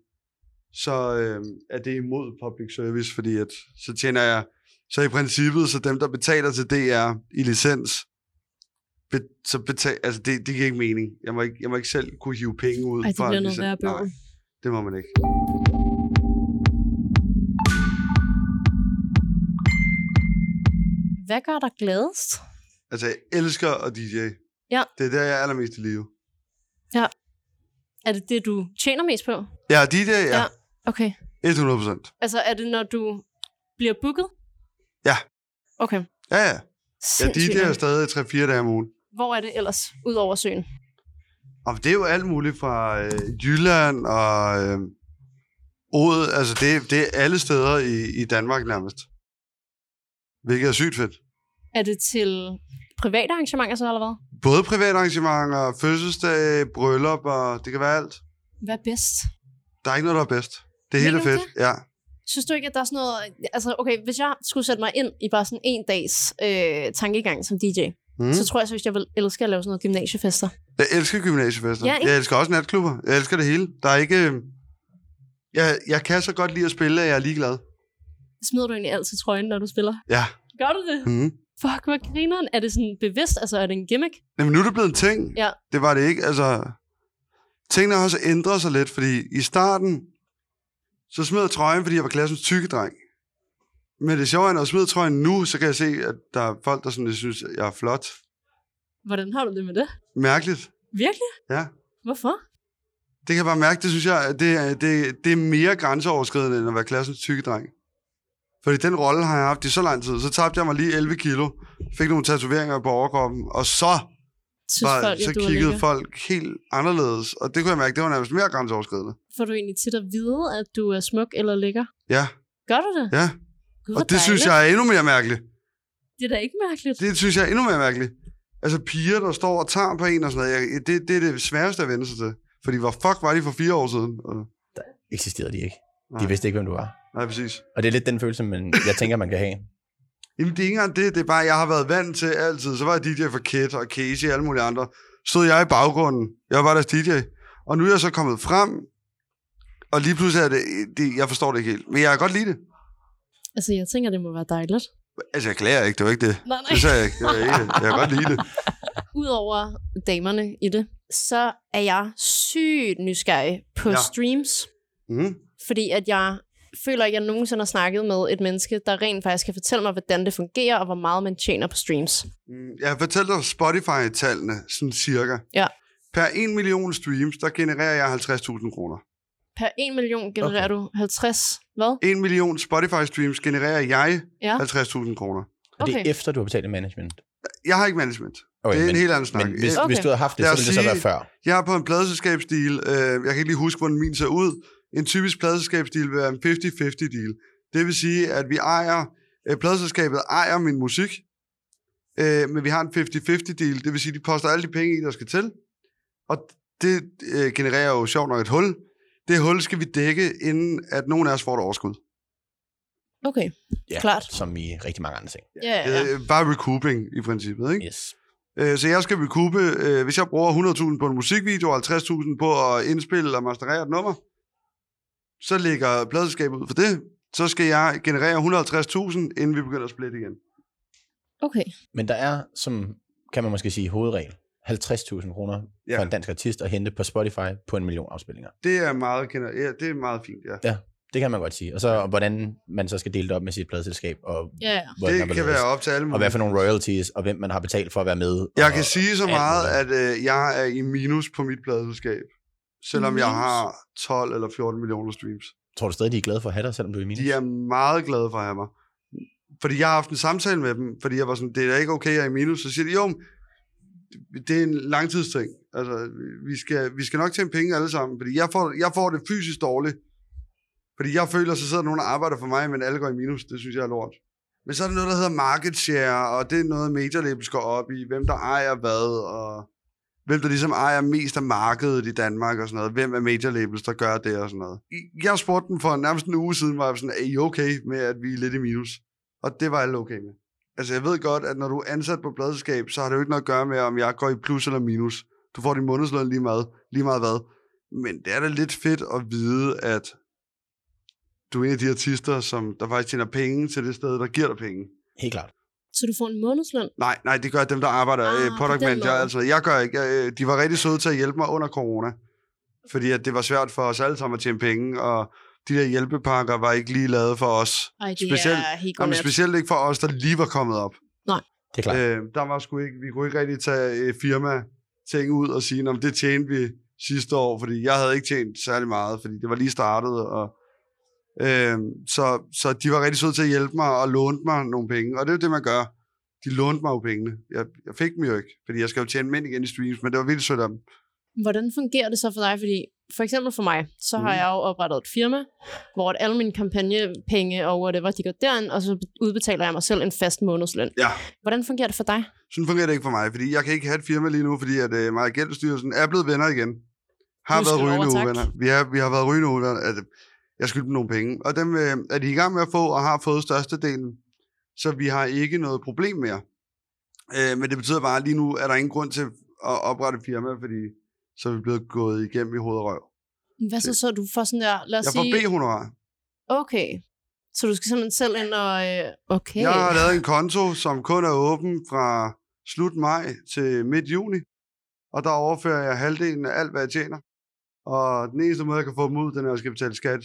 så øh, er det imod public service, fordi at, så tjener jeg, så i princippet, så dem, der betaler til DR i licens, be, så betal, altså det, det giver ikke mening. Jeg må ikke, jeg må ikke selv kunne hive penge ud Ej, det bliver noget værre. Nej, det må man ikke. Hvad gør dig gladest? Altså, jeg elsker at DJ. Ja. Det er der, jeg er allermest i live. Er det det, du tjener mest på? Ja, DJ, ja. Ja. ja. Okay. 100 procent. Altså, er det, når du bliver booket? Ja. Okay. Ja, ja. Jeg Sindssygt. DJ'er stadig 3-4 dage om ugen. Hvor er det ellers, ud over søen? Og det er jo alt muligt fra øh, Jylland og øh, Ode. Altså, det, det er alle steder i, i Danmark nærmest. Hvilket er sygt fedt. Er det til private arrangementer så, eller hvad? Både private arrangementer, fødselsdage, bryllup, og det kan være alt. Hvad er bedst? Der er ikke noget, der er bedst. Det er helt du fedt. Ja. Synes du ikke, at der er sådan noget... Altså, okay, hvis jeg skulle sætte mig ind i bare sådan en dags øh, tankegang som DJ, Mm. så tror jeg, at jeg vil elske at lave sådan noget gymnasiefester. Jeg elsker gymnasiefester. Ja, ikke? jeg elsker også natklubber. Jeg elsker det hele. Der er ikke... øh, Jeg, jeg kan så godt lide at spille, at jeg er ligeglad. Smider du egentlig altid trøjen, når du spiller? Ja. Gør du det? Mm. Fuck, hvor grineren. Er det sådan bevidst? Altså, er det en gimmick? Jamen, nu er det blevet en ting. Ja. Det var det ikke. Altså, tingene har også ændret sig lidt, fordi i starten, så smed jeg trøjen, fordi jeg var klassens tykke dreng. Men det sjove er, når jeg smider trøjen nu, så kan jeg se, at der er folk, der sådan, jeg synes, jeg er flot. Hvordan har du det med det? Mærkeligt. Virkelig? Ja. Hvorfor? Det kan jeg bare mærke, det synes jeg, det, er- det, det er mere grænseoverskridende, end at være klassens tykke dreng. Fordi den rolle har jeg haft i så lang tid. Så tabte jeg mig lige 11 kilo, fik nogle tatoveringer på overkroppen, og så, Synes var, folk, så kiggede folk helt anderledes. Og det kunne jeg mærke, det var nærmest mere grænseoverskridende. Får du egentlig tit at vide, at du er smuk eller lækker? Ja, Gør du det? ja. Gud, Og det synes dejligt. jeg er endnu mere mærkeligt. Det er da ikke mærkeligt. Det synes jeg er endnu mere mærkeligt. Altså piger, der står og tager på en og sådan noget, jeg, det, det er det sværeste at vende sig til. Fordi hvor fuck var de for fire år siden? Og, Eksisterede de ikke. Nej. De vidste ikke, hvem du var. nej, præcis. Og det er lidt den følelse, man, jeg tænker, man kan have. Jamen, det er ikke engang det. Det er bare, jeg har været vant til altid. Så var jeg DJ for Kid og Casey og alle mulige andre. Stod jeg i baggrunden. Jeg var bare deres DJ. Og nu er jeg så kommet frem. Og lige pludselig er det, det jeg forstår det ikke helt. Men jeg kan godt lide det. Altså, jeg tænker, det må være dejligt. Altså, jeg klager ikke. Det var ikke det. Nej, nej. Det sagde jeg ikke. Det var ikke. Jeg kan godt lide det. (laughs) Udover damerne i det, så er jeg sygt nysgerrig på Ja. streams. Mm. Fordi at jeg føler ikke, at jeg nogensinde har snakket med et menneske, der rent faktisk kan fortælle mig, hvordan det fungerer, og hvor meget man tjener på streams. Mm, Jeg fortalt dig Spotify-tallene, sådan cirka. Ja. Per 1 million streams, der genererer jeg 50.000 kroner. Per 1 million genererer okay. du 50, hvad? 1 million Spotify-streams genererer jeg Ja. 50.000 kroner. Og det er Okay. efter, du har betalt i management. Jeg har ikke management. Okay, det er men, en helt anden snak. Men hvis, Okay. hvis du havde haft det, så ville det så sige- være før. Jeg er på en pladeselskabsdeal. Øh, jeg kan ikke lige huske, hvordan min ser ud. En typisk pladeselskabsdeal vil være en 50-50 deal. Det vil sige, at vi ejer, øh, pladeselskabet ejer min musik, øh, men vi har en 50-50 deal. Det vil sige, de poster alle de penge i, der skal til. Og det øh, genererer jo sjovt nok et hul. Det hul skal vi dække, inden at nogen af os får et overskud. Okay, Ja, klart. Som i rigtig mange andre ting. Ja, ja, ja. Øh, bare recouping i princippet, ikke? Yes. Øh, så jeg skal recoupe, øh, hvis jeg bruger 100.000 på en musikvideo, og 50.000 på at indspille og masterere et nummer, så ligger pladselskabet ud for det. Så skal jeg generere 150.000, inden vi begynder at splitte igen. Okay. Men der er, som kan man måske sige, hovedregel, 50.000 kroner Ja. for en dansk artist at hente på Spotify på en million afspillinger. Det er meget, ja, det er meget fint, ja. Det kan man godt sige. Og så hvordan man så skal dele det op med sit pladselskab, og Ja, ja. Det kan være op til alle og hvad for nogle royalties, og hvem man har betalt for at være med. Jeg og kan sige så meget, at øh, jeg er i minus på mit pladeselskab. Selvom jeg Minus? har 12 eller 14 millioner streams. Tror du stadig, de er glade for at have dig, selvom du er i minus? De er meget glade for at have mig. Fordi jeg har haft en samtale med dem, fordi jeg var sådan, det er da ikke okay, jeg er i minus. Så siger de, jo, det er en langtidsting. Altså, vi skal, vi skal nok tjene penge alle sammen, fordi jeg får, jeg får det fysisk dårligt. Fordi jeg føler, så sidder der nogen og arbejder for mig, men alle går i minus. Det synes jeg er lort. Men så er der noget, der hedder market share, og det er noget, major labels går op i. Hvem der ejer hvad, og hvem der ligesom ejer mest af markedet i Danmark og sådan noget. Hvem er major labels, der gør det og sådan noget. Jeg spurgte dem for nærmest en uge siden, var jeg sådan, er I okay med, at vi er lidt i minus? Og det var alle okay med. Altså jeg ved godt, at når du er ansat på pladselskab, så har det jo ikke noget at gøre med, om jeg går i plus eller minus. Du får din månedsløn lige meget, lige meget hvad. Men det er da lidt fedt at vide, at du er en af de artister, som der faktisk tjener penge til det sted, der giver dig penge. Helt klart. Så du får en månedsløn? Nej, nej, det gør dem, der arbejder Ah, på product manager. Altså, jeg gør ikke. Jeg, øh, de var rigtig søde til at hjælpe mig under corona. Fordi at det var svært for os alle sammen at tjene penge, og de der hjælpepakker var ikke lige lavet for os. Ej, det Specielt- er helt Jamen, specielt ikke for os, der lige var kommet op. Det er klart. Øh, der var sgu ikke, vi kunne ikke rigtig tage øh, firma ting ud og sige, om det tjente vi sidste år, fordi jeg havde ikke tjent særlig meget, fordi det var lige startet, og øh, så, så de var rigtig søde til at hjælpe mig og lånte mig nogle penge, og det er jo det, man gør. De lånte mig jo pengene. Jeg, jeg fik dem jo ikke, fordi jeg skal jo tjene mænd igen i streams, men det var vildt sødt af dem. Hvordan fungerer det så for dig? Fordi for eksempel for mig, så har Mhm. jeg jo oprettet et firma, hvor alle mine kampagnepenge og whatever, de går derind, og så udbetaler jeg mig selv en fast månedsløn. Ja. Hvordan fungerer det for dig? Sådan fungerer det ikke for mig, fordi jeg kan ikke have et firma lige nu, fordi at øh, mig og Gældsstyrelsen er blevet venner igen. Har Gud været rygende uvenner. Vi, er, vi har været rygende uvenner. At, jeg skyldte dem nogle penge. Og dem øh, er de i gang med at få, og har fået størstedelen. Så vi har ikke noget problem mere. Øh, men det betyder bare, at lige nu er der ingen grund til at oprette et firma, fordi så er vi blevet gået igennem i hoved og røv. Hvad så, så du får sådan der, lad os Jeg får sige... B-honorar. Okay. Så du skal simpelthen selv ind og... Øh, okay. Jeg har lavet en konto, som kun er åben fra slut maj til midt juni. Og der overfører jeg halvdelen af alt, hvad jeg tjener. Og den eneste måde, jeg kan få dem ud, den er, at jeg skal betale skat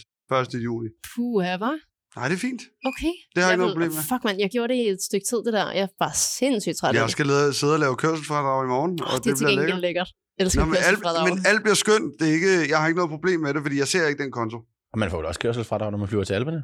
1. juli. Puh, hvad? Nej, det er fint. Okay. Det har jeg ikke noget problem med. Fuck, man, jeg gjorde det i et stykke tid, det der. Jeg var sindssygt træt Jeg det. skal lade, sidde og lave kørselsfradrag i morgen, Oh, og det er til gengæld lækkert. Jeg elsker Nå, men, alt, men alt bliver skønt. Det er ikke, jeg har ikke noget problem med det, fordi jeg ser ikke den konto. Og man får jo også kørselsfradrag, når man flyver til Alperne.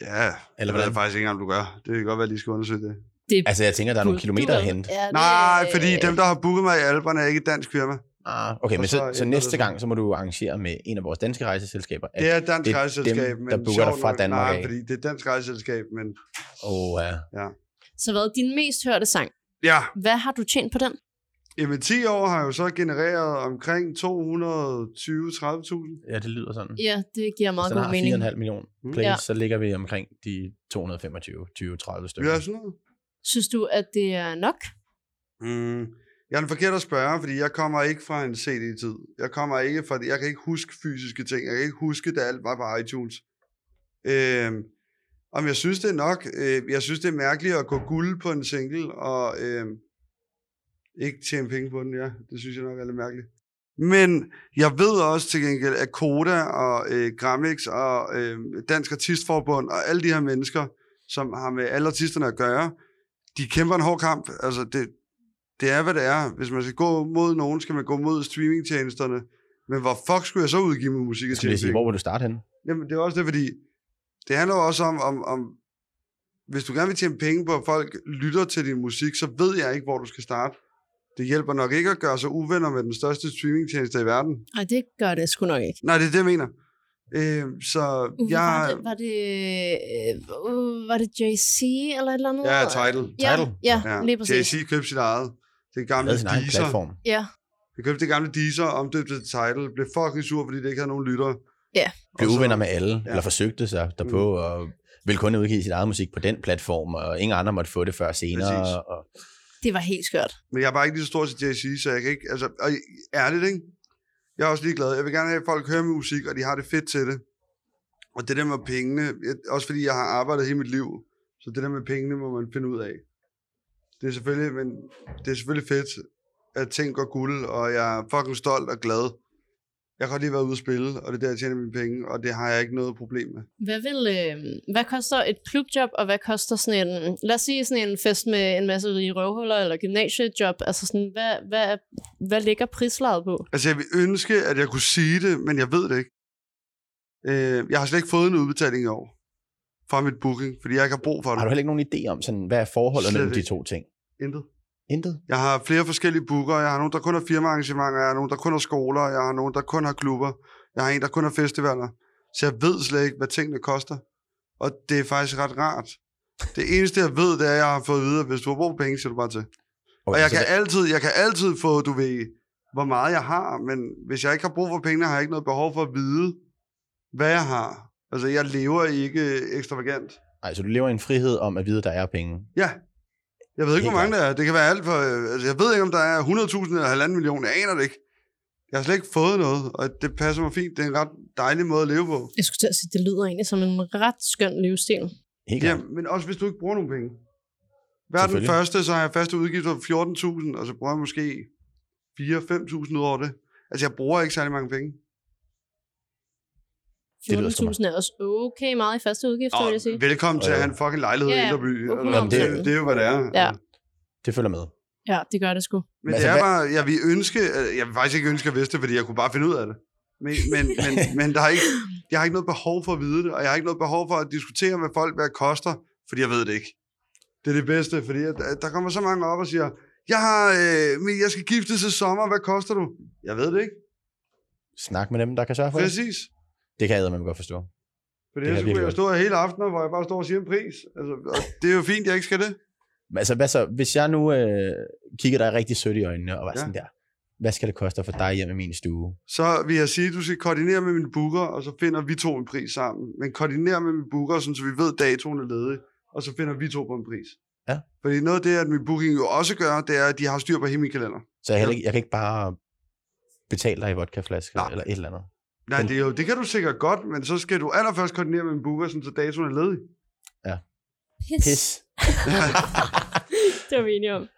Ja, Eller hvordan? hvad? faktisk ikke engang, du gør. Det kan godt være, at de skal undersøge det. det Altså, jeg tænker, der er nogle kilometer at vel- hente. Ja, det, Nej, fordi dem, der har booket mig i Alperne, er ikke et dansk firma. Ah, okay, Og men så så, så næste det gang, så må du arrangere med en af vores danske rejseselskaber. at- Det er et dansk det er rejseselskab, dem, men der booker dig fra Danmark Nej, af. fordi det er et dansk rejseselskab, men Åh, ja. Så hvad, din mest hørte sang, ja, hvad har du tjent på den? Jamen 10 år har jeg jo så genereret omkring 220-30.000. Ja, det lyder sådan. Ja, det giver meget Hvis den god har mening. 4,5 millioner Mm. plays, Ja. så ligger vi omkring de 225, 20, 30 stykker. Ja, sådan noget. Synes du, at det er nok? Mm. Jeg er den forkert at spørge, fordi jeg kommer ikke fra en CD-tid. Jeg kommer ikke fra, jeg kan ikke huske fysiske ting. Jeg kan ikke huske, da alt var på iTunes. Øhm, om jeg synes, det er nok. Øh, jeg synes, det er mærkeligt at gå guld på en single, og, øhm, Ikke tjene penge på den, ja. Det synes jeg nok er lidt mærkeligt. Men jeg ved også til gengæld, at Koda og øh, Grammix og øh, Dansk Artistforbund og alle de her mennesker, som har med alle artisterne at gøre, de kæmper en hård kamp. Altså, det, det er, hvad det er. Hvis man skal gå mod nogen, skal man gå mod streamingtjenesterne. Men hvor fuck skulle jeg så udgive min musik? Skal sige, hvor vil du starte henne? Jamen, det er også det, fordi det handler også om, om, om, hvis du gerne vil tjene penge på, at folk lytter til din musik, så ved jeg ikke, hvor du skal starte. Det hjælper nok ikke at gøre sig uvenner med den største streamingtjeneste i verden. Nej, det gør det sgu nok ikke. Nej, det er det, jeg mener. Øh, så Uh, jeg... var, det, var det, uh, var det JC eller et eller andet? Ja, Tidal. Ja, Tidal? ja, Ja, lige præcis. JC købte sit eget. Det gamle Deezer. platform. Ja, Det købte det gamle Deezer, omdøbte til Tidal. Blev fucking sur, fordi det ikke havde nogen lyttere. Blev Og så- uvenner med alle, ja. eller forsøgte sig derpå, Mm. og ville kun udgive sit eget musik på den platform, og ingen andre måtte få det før senere. Præcis. Og, det var helt skørt. Men jeg er bare ikke lige så stor til JC, så jeg kan ikke... Altså, og ærligt, ikke? Jeg er også ligeglad. Jeg vil gerne have, at folk hører min musik, og de har det fedt til det. Og det der med pengene, jeg- også fordi jeg har arbejdet hele mit liv, så det der med pengene må man finde ud af. Det er selvfølgelig, men det er selvfølgelig fedt, at ting går guld, og jeg er fucking stolt og glad. Jeg har lige været ude at spille, og det er der, jeg tjener mine penge, og det har jeg ikke noget problem med. Hvad, vil, øh, hvad koster et klubjob, og hvad koster sådan en, lad os sige sådan en fest med en masse rige røvhuller, eller gymnasiejob, altså sådan, hvad, hvad, hvad ligger prislaget på? Altså, jeg vil ønske, at jeg kunne sige det, men jeg ved det ikke. Øh, jeg har slet ikke fået en udbetaling i år fra mit booking, fordi jeg ikke har brug for det. har du heller ikke nogen idé om, sådan, hvad er forholdet Slet mellem de ikke. to ting? Intet. Intet? Jeg har flere forskellige booker. Jeg har nogen, der kun har firmaarrangementer. Jeg har nogen, der kun har skoler. Jeg har nogen, der kun har klubber. Jeg har en, der kun har festivaler. Så jeg ved slet ikke, hvad tingene koster. Og det er faktisk ret rart. Det eneste, jeg ved, det er, at jeg har fået at vide, at hvis du har brug for penge, så du bare til. Okay, Og jeg kan, hvad- altid, jeg kan altid få, du ved, hvor meget jeg har, men hvis jeg ikke har brug for pengene, har jeg ikke noget behov for at vide, hvad jeg har. Altså, jeg lever ikke ekstravagant. Ej, så du lever i en frihed om at vide, at der er penge. Ja. Jeg ved ikke, Helt hvor mange der er. Det kan være alt for... øh, Altså, jeg ved ikke, om der er 100.000 eller halvanden million. Jeg aner det ikke. Jeg har slet ikke fået noget, og det passer mig fint. Det er en ret dejlig måde at leve på. Jeg skulle til at sige, det lyder egentlig som en ret skøn livsstil. Helt Ja, men også hvis du ikke bruger nogen penge. Hver den første, så har jeg faste udgifter på 14.000, og så bruger jeg måske 4-5.000 ud over det. Altså, jeg bruger ikke særlig mange penge. Det lyder sgu 14.000 er også okay meget i faste udgifter, vil jeg sige. Velkommen til at have en fucking lejlighed Ja, i. Indreby. Altså, 100%. det, det er jo, hvad det er. Ja. Det følger med. Ja, det gør det sgu. Men Altså, det er hvad- bare, jeg vil ønske, øh, jeg vil faktisk ikke ønske, at jeg vidste det, fordi jeg kunne bare finde ud af det. Men, men, men, (laughs) men der er ikke, jeg har ikke noget behov for at vide det, og jeg har ikke noget behov for at diskutere med folk, hvad det koster, fordi jeg ved det ikke. Det er det bedste, fordi der kommer så mange op og siger, jeg, har, øh, men jeg skal gifte til sommer, hvad koster du? Jeg ved det ikke. Snak med dem, der kan sørge for det. Præcis. Det kan jeg man godt forstå. Fordi Det har ellers skulle jeg stå her hele aftenen, hvor jeg bare står og siger en pris. Altså, det er jo fint, jeg ikke skal det. Men altså, hvad så, hvis jeg nu øh, kigger dig rigtig sødt i øjnene og var Ja. sådan der, hvad skal det koste for dig hjem i min stue? Så vil jeg sige, at du skal koordinere med min booker, og så finder vi to en pris sammen. Men koordinere med min booker, sådan, så vi ved, at datoen er ledig, og så finder vi to på en pris. Ja. Fordi noget af det, at min booking jo også gør, det er, at de har styr på hele min kalender. Så jeg, heller ikke, jeg kan ikke bare betale dig i vodkaflasker Nej. eller et eller andet. Nej, det, er jo, det kan du sikkert godt, men så skal du allerførst koordinere med min booker, sådan, så datoen er ledig. Pis. Pis. (laughs) det var vi enige om.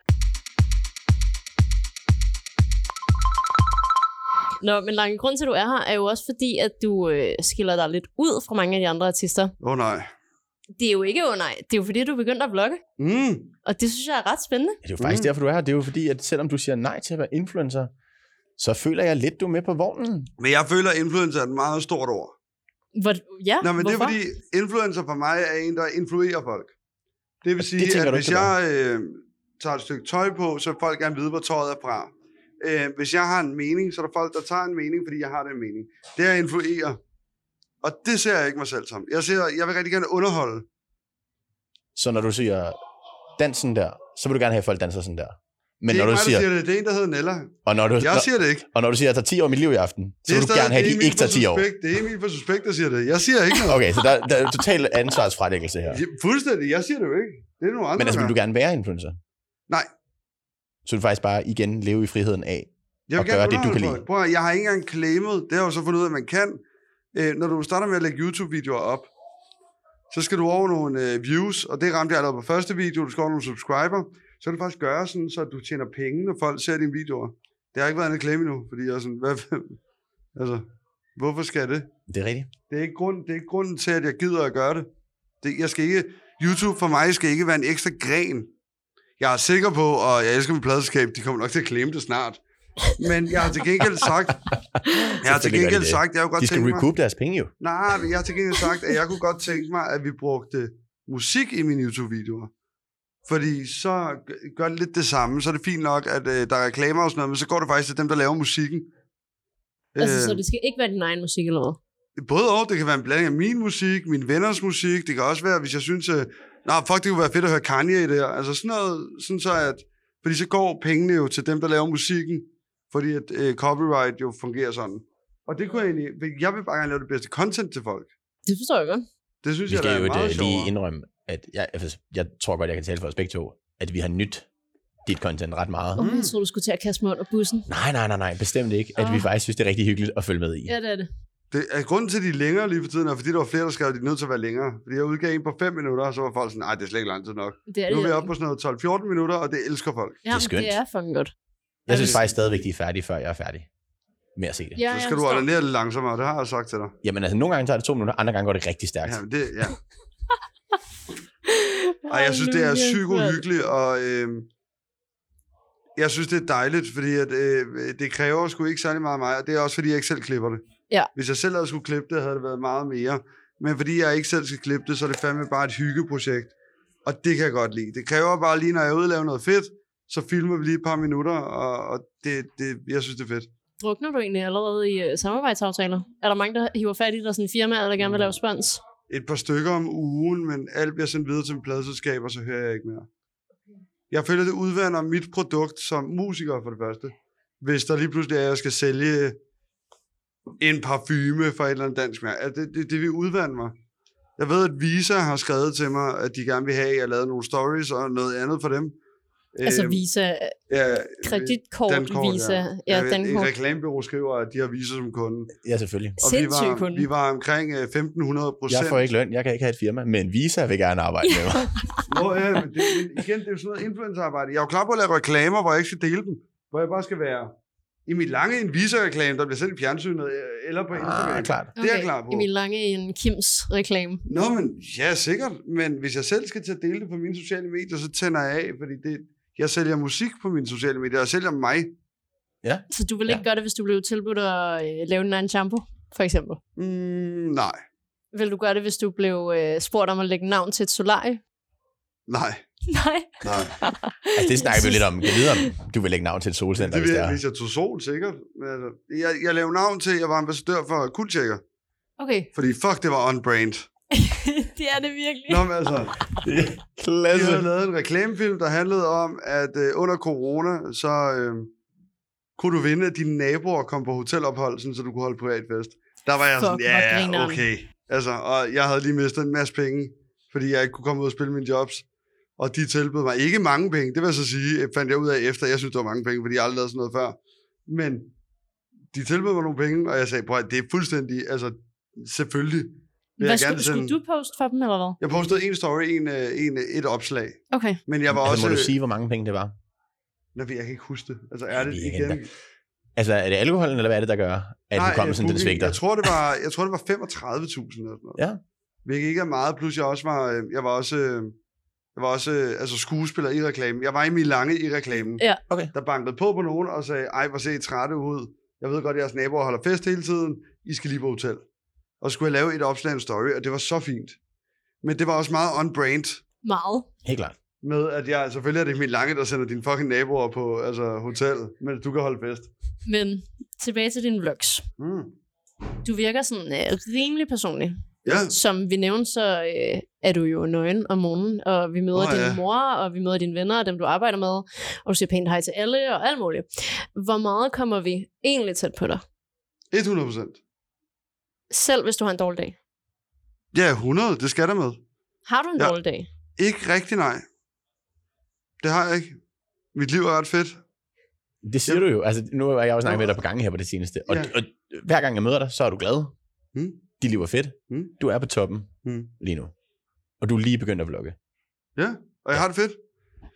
Nå, men Lange, grund til, at du er her, er jo også fordi, at du øh, skiller dig lidt ud fra mange af de andre artister. Åh oh, nej. Det er jo ikke, åh oh, nej, det er jo fordi, du er begyndt at vlogge. Mm. Og det synes jeg er ret spændende. Det er jo faktisk Mm. derfor, du er her. Det er jo fordi, at selvom du siger nej til at være influencer, så føler jeg lidt, du er med på vognen. Men jeg føler, at influencer er et meget stort ord. Hvor, ja, Nå, men hvorfor? det er fordi, influencer for mig er en, der influerer folk. Det vil sige, tænker at hvis det jeg øh, tager et stykke tøj på, så vil folk gerne vide, hvor tøjet er fra. Øh, hvis jeg har en mening, så er der folk, der tager en mening, fordi jeg har den mening. Det er at influere. Og det ser jeg ikke mig selv som. Jeg, ser, jeg vil rigtig gerne underholde. Så når du siger dansen der, så vil du gerne have, at folk danser sådan der. Men det er når ikke du mig, siger, siger det. Det er en, der hedder Nella. og når du, Jeg siger det ikke. og når du siger, at jeg tager 10 år af mit liv i aften, så vil du gerne have, at de ikke tager for 10 år. Det er Emil for Suspekt, der siger det. Jeg siger ikke noget. Okay, så der, der er total ansvarsfralæggelse her. Ja, Fuldstændig. Jeg siger det jo ikke. Det er nogle andre, Men altså, vil du gerne være influencer? Nej. Så vil du faktisk bare igen leve i friheden af. Jeg gerne gøre det, du kan lide. Prøv at, jeg har ikke engang claimet, det har jeg jo så fundet ud af, at man kan. Øh, når du starter med at lægge YouTube-videoer op, så skal du over nogle øh, views, og det ramte jeg allerede på første video, du skal over nogle subscriber. Så kan du faktisk gøre sådan, så du tjener penge, når folk ser dine videoer. Det har ikke været en reklame endnu, fordi jeg er sådan, hvad, (laughs) altså, hvorfor skal det? Det er rigtigt. Det er ikke, grund, det er ikke grunden til, at jeg gider at gøre det. det. Jeg skal ikke, YouTube for mig skal ikke være en ekstra gren. Jeg er sikker på, og jeg elsker mit pladeskab, de kommer nok til at claim det snart. Men jeg har til gengæld sagt, (laughs) jeg har til gengæld sagt, jeg kunne godt De skal mig, recoup deres penge jo. nej, men jeg har til gengæld sagt, at jeg kunne godt tænke mig, at vi brugte musik i mine YouTube-videoer. Fordi så gør det lidt det samme. Så er det fint nok, at øh, der er reklamer og sådan noget, men så går det faktisk til dem, der laver musikken. Altså, Øh, så det skal ikke være din egen musik eller hvad? Både og, det kan være en blanding af min musik, mine venners musik, det kan også være, hvis jeg synes, at, nej, fuck, det kunne være fedt at høre Kanye i det her. Altså sådan noget, sådan så at, fordi så går pengene jo til dem, der laver musikken, fordi at øh, copyright jo fungerer sådan. Og det kunne jeg egentlig, jeg vil bare gerne lave det bedste content til folk. Det forstår jeg godt. Det synes Vi jeg, der er jo meget et, lige sjovere. indrømme, at jeg, jeg, jeg tror godt, jeg kan tale for os begge to, at vi har nyt dit content ret meget. Oh, jeg troede, du skulle til at kaste mig under bussen. Nej, nej, nej, nej, bestemt ikke. At vi Åh. faktisk synes, det er rigtig hyggeligt at følge med i. Ja, det er det. Det er grunden til, at de er længere lige for tiden, er fordi der var flere, der skrev, at de er nødt til at være længere. Fordi jeg udgav en på 5 minutter, og så var folk sådan, nej, det er slet ikke lang tid nok. Det er Nu det. er vi oppe på sådan noget 12-14 minutter, og det elsker folk. Ja, skønt. det er fucking godt. Jeg synes faktisk stadigvæk, de er færdige, før jeg er færdig med at se det. Ja, Så skal du ordinere lidt langsommere, det har jeg sagt til dig. Jamen altså, nogle gange tager det to minutter, andre gange går det rigtig stærkt. Ja, det, ja. (laughs) (laughs) Ej, jeg synes, det er Halleluja, psykohyggeligt, og øh, jeg synes, det er dejligt, fordi at, øh, det kræver sgu ikke særlig meget af mig, og det er også, fordi jeg ikke selv klipper det. Ja. Hvis jeg selv havde skulle klippe det, havde det været meget mere. Men fordi jeg ikke selv skal klippe det, så er det fandme bare et hyggeprojekt. Og det kan jeg godt lide. Det kræver bare lige, når jeg er ude og lave noget fedt, så filmer vi lige et par minutter, og, og det, det, jeg synes, det er fedt. Drukner du egentlig allerede i uh, samarbejdsaftaler? Er der mange, der hiver fat i dig, sådan firma, eller gerne vil lave spons? Et par stykker om ugen, men alt bliver sendt videre til min pladeselskab, og så hører jeg ikke mere. Jeg føler, det udvander mit produkt som musiker for det første. Hvis der lige pludselig er, at jeg skal sælge en parfume for et eller andet dansk mærke. Altså, det, det, det vil udvande mig. Jeg ved, at Visa har skrevet til mig, at de gerne vil have, at jeg lavede nogle stories og noget andet for dem. Altså Øhm, Visa, ja, kreditkort, Dankort, Visa. Ja, Ja, ja Et Dankort. reklamebureau skriver, at de har Visa som kunde. Ja, selvfølgelig. Og vi var, kunde. vi var omkring øh, 1500 procent. Jeg får ikke løn, jeg kan ikke have et firma, men Visa vil gerne arbejde med mig. (laughs) Nå, ja, men, det, men igen, det er jo sådan noget influencerarbejde. Jeg er jo klar på at lave reklamer, hvor jeg ikke skal dele dem. Hvor jeg bare skal være i mit lange en Visa-reklame, der bliver sendt i fjernsynet, øh, eller på Instagram. Ah, klart. Det er jeg klar på. Emil Lange i en Kims reklame. Nå, men ja, sikkert. Men hvis jeg selv skal til at dele det på mine sociale medier, så tænder jeg af, fordi det, jeg sælger musik på mine sociale medier. Jeg sælger mig. Så du vil ikke Ja. gøre det, hvis du blev tilbudt at øh, lave din egen shampoo, for eksempel? Mm, nej. Vil du gøre det, hvis du blev øh, spurgt om at lægge navn til et solarie? Nej. (laughs) Nej. Nej. (laughs) Altså, det snakker vi lidt om. Jeg ved, om du vil lægge navn til et solcenter, det hvis vil det jeg, er. hvis jeg tog sol, sikkert. Altså, jeg, jeg lavede navn til, jeg var ambassadør for Kultjekker. Okay. Fordi fuck, det var on-brand. (laughs) det er det virkelig. Nå, men altså, De Klasse. havde lavet en reklamefilm, der handlede om, at øh, under corona, så øh, kunne du vinde, at dine naboer kom på hotelophold, sådan, så du kunne holde privatfest. Der var jeg Fuck, sådan, ja, grineren." okay. Altså, og jeg havde lige mistet en masse penge, fordi jeg ikke kunne komme ud og spille mine jobs. Og de tilbød mig ikke mange penge, det vil jeg så sige, fandt jeg ud af efter, jeg synes, det var mange penge, fordi jeg aldrig lavede sådan noget før. Men de tilbød mig nogle penge, og jeg sagde, prøv det er fuldstændig, altså selvfølgelig. Hvad jeg skulle, skulle du poste for dem, eller hvad? Jeg postede en story, en, øh, en, et opslag. Okay. Men jeg var Altså, også... må du sige, hvor mange penge det var? Nå, jeg kan ikke huske det. Altså, er det igen? Altså, er det alkoholen, eller hvad er det, der gør, at du kommer sådan, den svigter? Jeg tror, det var, jeg tror, det var 35.000 eller sådan noget. Ja. Hvilket ikke er meget, plus jeg også var, øh, jeg var også, øh, jeg var også øh, altså skuespiller i reklamen. Jeg var i min lange i reklamen. Ja. Okay. Der bankede på på nogen og sagde, ej, hvor ser I trætte ud. Jeg ved godt, at jeres naboer holder fest hele tiden. I skal lige på hotel. Og så skulle jeg lave et opslag en story, og det var så fint. Men det var også meget on-brand Meget. Helt klart. med, at jeg, selvfølgelig er det min lange, der sender dine fucking naboer på altså, hotel, mens du kan holde fest. Men tilbage til dine vlogs. Mm. Du virker sådan øh, rimelig personlig. Ja, Som vi nævnte, så øh, er du jo nøgen om morgenen, og vi møder oh, din ja. mor, og vi møder dine venner, og dem du arbejder med, og du siger pænt hej til alle, og alt muligt. Hvor meget kommer vi egentlig tæt på dig? 100 procent. Selv hvis du har en dårlig dag. Ja, 100, det skal der med. Har du en Ja. dårlig dag? Ikke rigtig nej. Det har jeg ikke. Mit liv er ret fedt. Det siger du jo. Altså, nu har jeg jo snakket med dig på gange her på det seneste. Og, Ja. og hver gang jeg møder dig, så er du glad. Mm. Dit liv er fedt. Mm. Du er på toppen Mm. lige nu. Og du er lige begyndt at vlogge. Ja, og jeg har det fedt.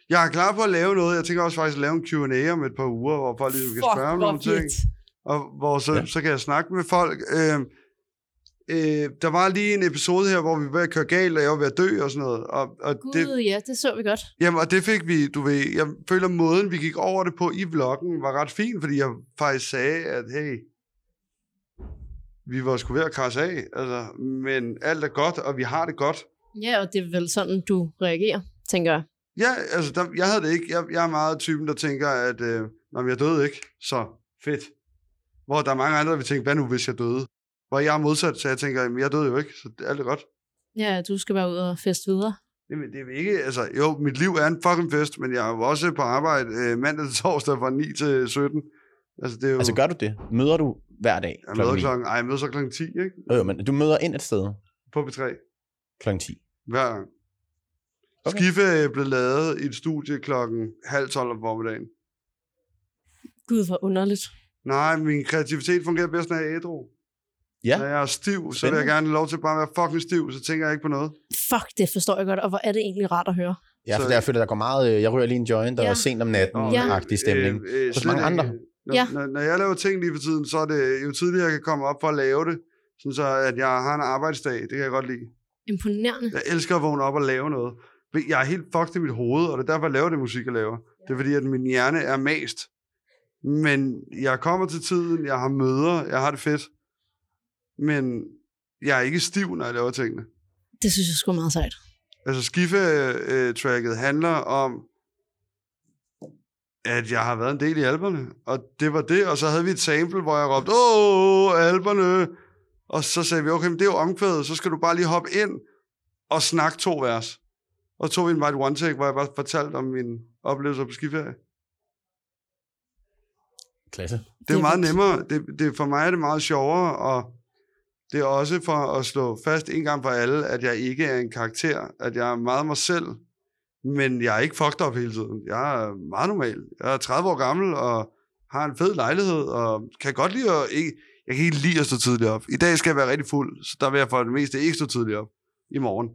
Jeg er klar på at lave noget. Jeg tænker også faktisk at lave en Q&A om et par uger, hvor folk ligesom kan spørge om nogle ting. Og hvor så, Ja. ja. så kan jeg snakke med folk. Øh, øh, der var lige en episode her, hvor vi var ved at køre galt, og jeg var ved at dø og sådan noget. Og, og Gud, det, ja, det så vi godt. jamen, og det fik vi, du ved, jeg føler måden, vi gik over det på i vloggen, var ret fin, fordi jeg faktisk sagde, at hey, vi var sgu ved at krasse af, altså, men alt er godt, og vi har det godt. Ja, og det er vel sådan, du reagerer, tænker jeg. Ja, altså, der, jeg havde det ikke. Jeg, jeg er meget typen, der tænker, at øh, når jeg døde ikke, så fedt. Hvor der er mange andre, der vil tænke, hvad nu, hvis jeg døde? Hvor jeg er modsat, så jeg tænker, jamen, jeg døde jo ikke, så alt er godt. Ja, du skal være ud og feste videre. Jamen, det er ikke, altså, jo, mit liv er en fucking fest, men jeg er jo også på arbejde øh, mandag til torsdag fra 9 til 17. Altså, det er jo, Altså gør du det? Møder du hver dag jeg møder 9? klokken, ej, jeg møder så klokken 10, ikke? Jo, men du møder ind et sted På B3, klokken 10. hver gang. Okay. Skife blevet lavet i et studie klokken halv 12 om formiddagen. Gud, hvor underligt. Nej, min kreativitet fungerer bedst, når jeg er ædru. Ja. Når jeg er stiv, så vil jeg gerne lov til bare at være fucking stiv, så tænker jeg ikke på noget. Fuck, det forstår jeg godt, og hvor er det egentlig rart at høre. Ja, for jeg føler, der går meget... øh, Jeg ryger lige en joint, der Ja. er sent om natten, Og, Ja. agtig stemning. Øh, øh, Hos slet mange ikke. andre. Når, Ja. når, når jeg laver ting lige for tiden, så er det jo tidligere, jeg kan komme op for at lave det. Sådan så, at jeg har en arbejdsdag. Det kan jeg godt lide. Imponerende. Jeg elsker at vågne op og lave noget. Jeg er helt fucked i mit hoved, og det er derfor, jeg laver det musik, jeg laver. Det er fordi, at min hjerne er mast. Men jeg kommer til tiden, jeg har møder, jeg har det fedt. Men jeg er ikke stiv, når jeg laver tingene. Det synes jeg sgu er meget sejt. Altså Skiffe-tracket handler om, at jeg har været en del i alberne, og det var det, og så havde vi et sample, hvor jeg råbte, åh, alberne, og så sagde vi, okay, men det er jo omkvædet, så skal du bare lige hoppe ind og snakke to vers. Og så tog vi en white one take, hvor jeg bare fortalte om min oplevelse på skiferie. Klasse. Det er, Det er meget vildt. nemmere. Det, det, for mig er det meget sjovere, og det er også for at slå fast en gang for alle, at jeg ikke er en karakter, at jeg er meget mig selv, men jeg er ikke fucked up hele tiden. Jeg er meget normal. Jeg er 30 år gammel, og har en fed lejlighed, og kan godt lide at... Ikke, jeg kan ikke lide at stå tidligt op. I dag skal jeg være rigtig fuld, så der vil jeg for det meste ikke stå tidligt op i morgen.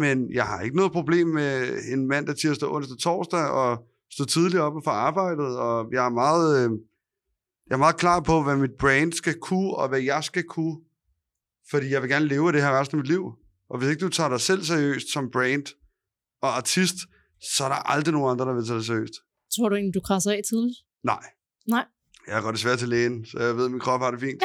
Men jeg har ikke noget problem med en mandag, tirsdag, onsdag, torsdag, og stå tidligt op og få arbejdet, og jeg er meget... Øh, jeg er meget klar på, hvad mit brand skal kunne, og hvad jeg skal kunne. Fordi jeg vil gerne leve af det her resten af mit liv. Og hvis ikke du tager dig selv seriøst som brand og artist, så er der aldrig nogen andre, der vil tage dig seriøst. Tror du egentlig, du krasser af tidligt? Nej. Nej. Jeg går desværre til lægen, så jeg ved, at min krop har det fint.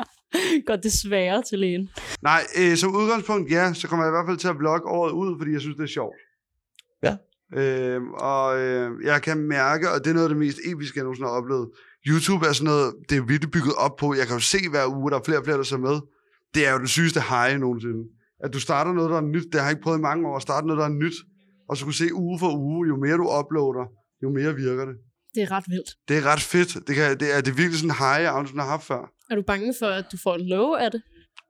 (laughs) Godt desværre til lægen. Nej, øh, som udgangspunkt, ja, så kommer jeg i hvert fald til at vlogge året ud, fordi jeg synes, det er sjovt. Ja. Øh, og øh, jeg kan mærke, og det er noget af det mest episke, jeg nogensinde har oplevet. YouTube er sådan noget, det er virkelig bygget op på. Jeg kan jo se hver uge, der er flere og flere, der ser med. Det er jo den sygeste high nogensinde. At du starter noget, der er nyt. Det har jeg ikke prøvet i mange år. At starte noget, der er nyt. Og så kunne se uge for uge, jo mere du uploader, jo mere virker det. Det er ret vildt. Det er ret fedt. Det, kan, det er det er virkelig sådan en high, jeg har haft før. Er du bange for, at du får en love af det?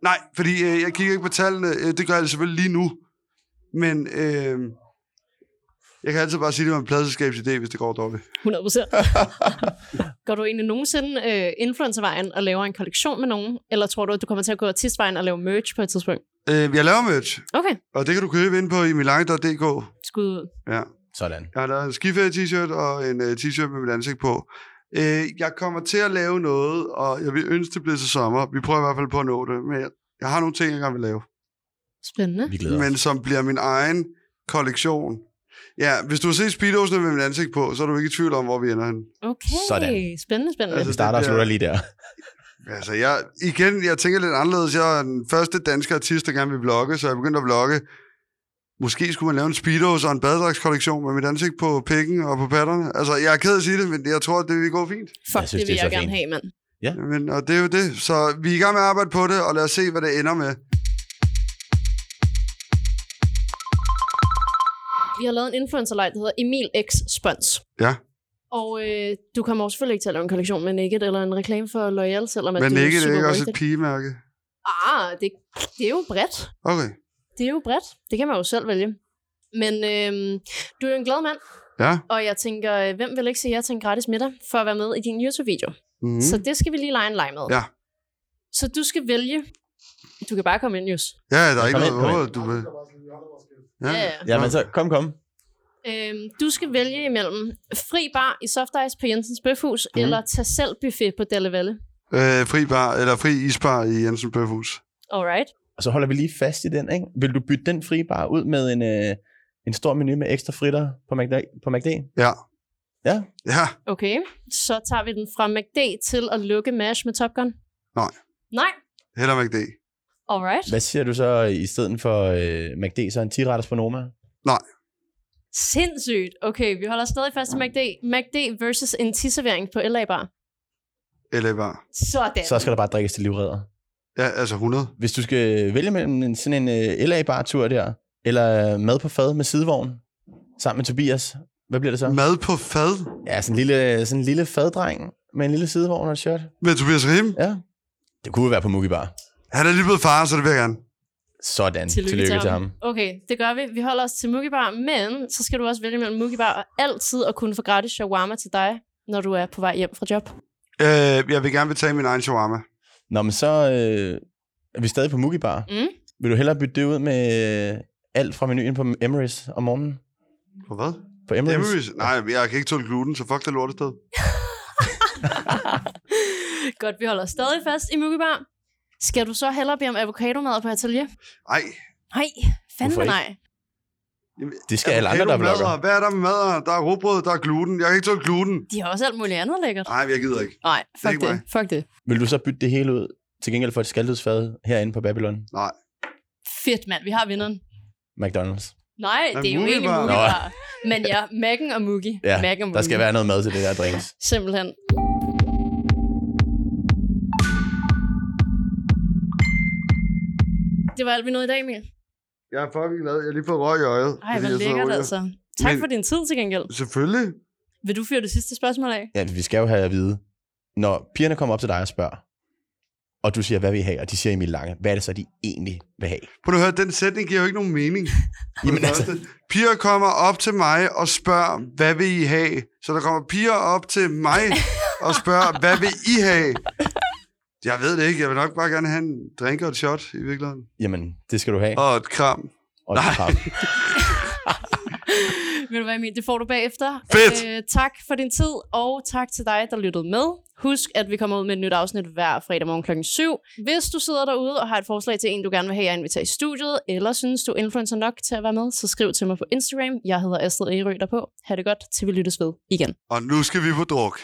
Nej, fordi øh, jeg kigger ikke på tallene. Øh, det gør jeg selvfølgelig lige nu. Men øh, jeg kan altid bare sige, det var en pladselskabsidé, hvis det går dårligt. 100 procent. (laughs) Går du egentlig nogensinde øh, influencervejen og laver en kollektion med nogen? Eller tror du, at du kommer til at gå artistvejen og lave merch på et tidspunkt? Øh, jeg laver merch, Okay, og det kan du købe ind på i milange.dk. skud ud. Ja. Sådan. Jeg har lavet en skiferie-t-shirt og en uh, t-shirt med mit ansigt på. Øh, jeg kommer til at lave noget, og jeg vil ønske, det bliver til sommer. Vi prøver i hvert fald på at nå det, men jeg, jeg har nogle ting, jeg gerne vil lave. Spændende. Vi glæder os. Men som bliver min egen kollektion. Ja, hvis du har set speedosene med mit ansigt på, så er du ikke i tvivl om, hvor vi ender hen. Okay, Sådan. spændende, spændende. Altså, Vi starter og slutter lige der. Altså, jeg, igen, jeg tænker lidt anderledes. Jeg er den første danske artist, der gerne vil vlogge, så jeg begyndte at vlogge. Måske skulle man lave en speedos og en badedragtskollektion med mit ansigt på pikken og på patterne. Altså, jeg er ked af at sige det, men jeg tror, det vil gå fint. Fuck, Jeg synes, det vil det jeg så gerne fint. have, mand. Men, og det er jo det. Så vi er i gang med at arbejde på det, og lad os se, hvad det ender med. Vi har lavet en influencer der hedder Emil X Spons. Ja. Og øh, du kommer jo selvfølgelig ikke til at lave en kollektion med Naked eller en reklame for Loyal, selvom at Men det er ikke, det super er ikke også et pigemærke. Ah, det, det er jo bredt. Okay. Det er jo bredt. Det kan man jo selv vælge. Men øh, du er jo en glad mand, Ja. og jeg tænker, øh, hvem vil ikke sige ja til en gratis middag for at være med i din YouTube-video? Mm. Mm. Så det skal vi lige lege en leg med. Ja. Så du skal vælge... Du kan bare komme ind, Jus. Ja, der er ikke ind, noget du vil. Ja, ja. Ja, men så kom, kom. Øhm, du skal vælge imellem fri bar i Soft Ice på Jensens Bøfhus, mm. eller tag selv buffet på Delle Valle. Øh, fri bar, eller fri isbar i Jensen Bøfhus. Alright. Og så holder vi lige fast i den, ikke? Vil du bytte den fri bar ud med en, øh, en stor menu med ekstra fritter på McD? På McD? Ja. Ja. Ja. Okay, så tager vi den fra McD til at lukke MASH med Top Gun. Nej. Nej. Heller McD. Alright. Hvad siger du så i stedet for øh, McD, så en 10-retters på Noma? Nej. Sindssygt. Okay, vi holder stadig fast i McD. McD versus en tisservering på LA Bar. Eller bar. Sådan. Så skal der bare drikkes til livredder. Ja, altså 100. Hvis du skal vælge mellem en, sådan en uh, LA-bar-tur der, eller mad på fad med sidevogn, sammen med Tobias, hvad bliver det så? Mad på fad? Ja, sådan en lille, sådan en lille faddreng med en lille sidevogn og et shirt. Med Tobias Rim? Ja. Det kunne jo være på Mugi Bar. Han er lige blevet far, så det vil jeg gerne. Sådan. Tillykke, Tillykke til ham. Okay, det gør vi. Vi holder os til Mugi Bar, men så skal du også vælge mellem Mugi Bar og altid at kunne få gratis shawarma til dig, når du er på vej hjem fra job. Øh, jeg vil gerne betale min egen shawarma. Nå, men så øh, er vi stadig på Mugi Bar. Mm. Vil du hellere bytte det ud med øh, alt fra menuen på Emirates om morgenen? På hvad? På Emirates? Emirates? Nej, jeg kan ikke tåle gluten, så fuck det lortested. (laughs) Godt, vi holder stadig fast i Mugi Bar. Skal du så hellere bede om avocadomad på atelier? Ej. Nej, fandme nej. Det skal alle andre, der vlogger. Hvad er der med madder? Der er råbrød, der er gluten. Jeg kan ikke tåle gluten. De har også alt muligt andet lækkert. Nej, jeg gider ikke. Nej, fuck ikke det. mig. Fuck det. Vil du så bytte det hele ud til gengæld for et skaldødsfad herinde på Babylon? Nej. Fedt, mand. Vi har vinderen. McDonald's. Nej, Men det er jo egentlig. Bar. Men ja, Mac'en og Mugi. Ja, Mac og der skal være noget mad til det der drinks. Simpelthen. Det var alt, vi nåede i dag, Emil. Jeg er fucking glad. Jeg har lige fået røg i øjet. Ej, hvor lækkert altså. Tak Men- for din tid til gengæld. Selvfølgelig. Vil du fyre det sidste spørgsmål af? Ja, vi skal jo have at vide, når pigerne kommer op til dig og spørger, og du siger, hvad vil I have, og de siger Emil Lange, hvad er det så, de egentlig vil have? Prøv at høre, den sætning giver jo ikke nogen mening. (laughs) Jamen altså- første. Piger kommer op til mig og spørger, hvad vil I have? Så der kommer piger op til mig og spørger, hvad vil I have? Jeg ved det ikke. Jeg vil nok bare gerne have en drink og et shot i virkeligheden. Jamen, det skal du have. Og et kram. Og et kram. (laughs) Ved du hvad, Emil? Det får du bagefter. Fedt! Øh, tak for din tid, og tak til dig, der lyttede med. Husk, at vi kommer ud med et nyt afsnit hver fredag morgen klokken 7. Hvis du sidder derude og har et forslag til en, du gerne vil have, jeg inviterer i studiet, eller synes du er influencer nok til at være med, så skriv til mig på Instagram. Jeg hedder Astrid Ærø derpå. Ha' det godt, til vi lyttes ved igen. Og nu skal vi på druk.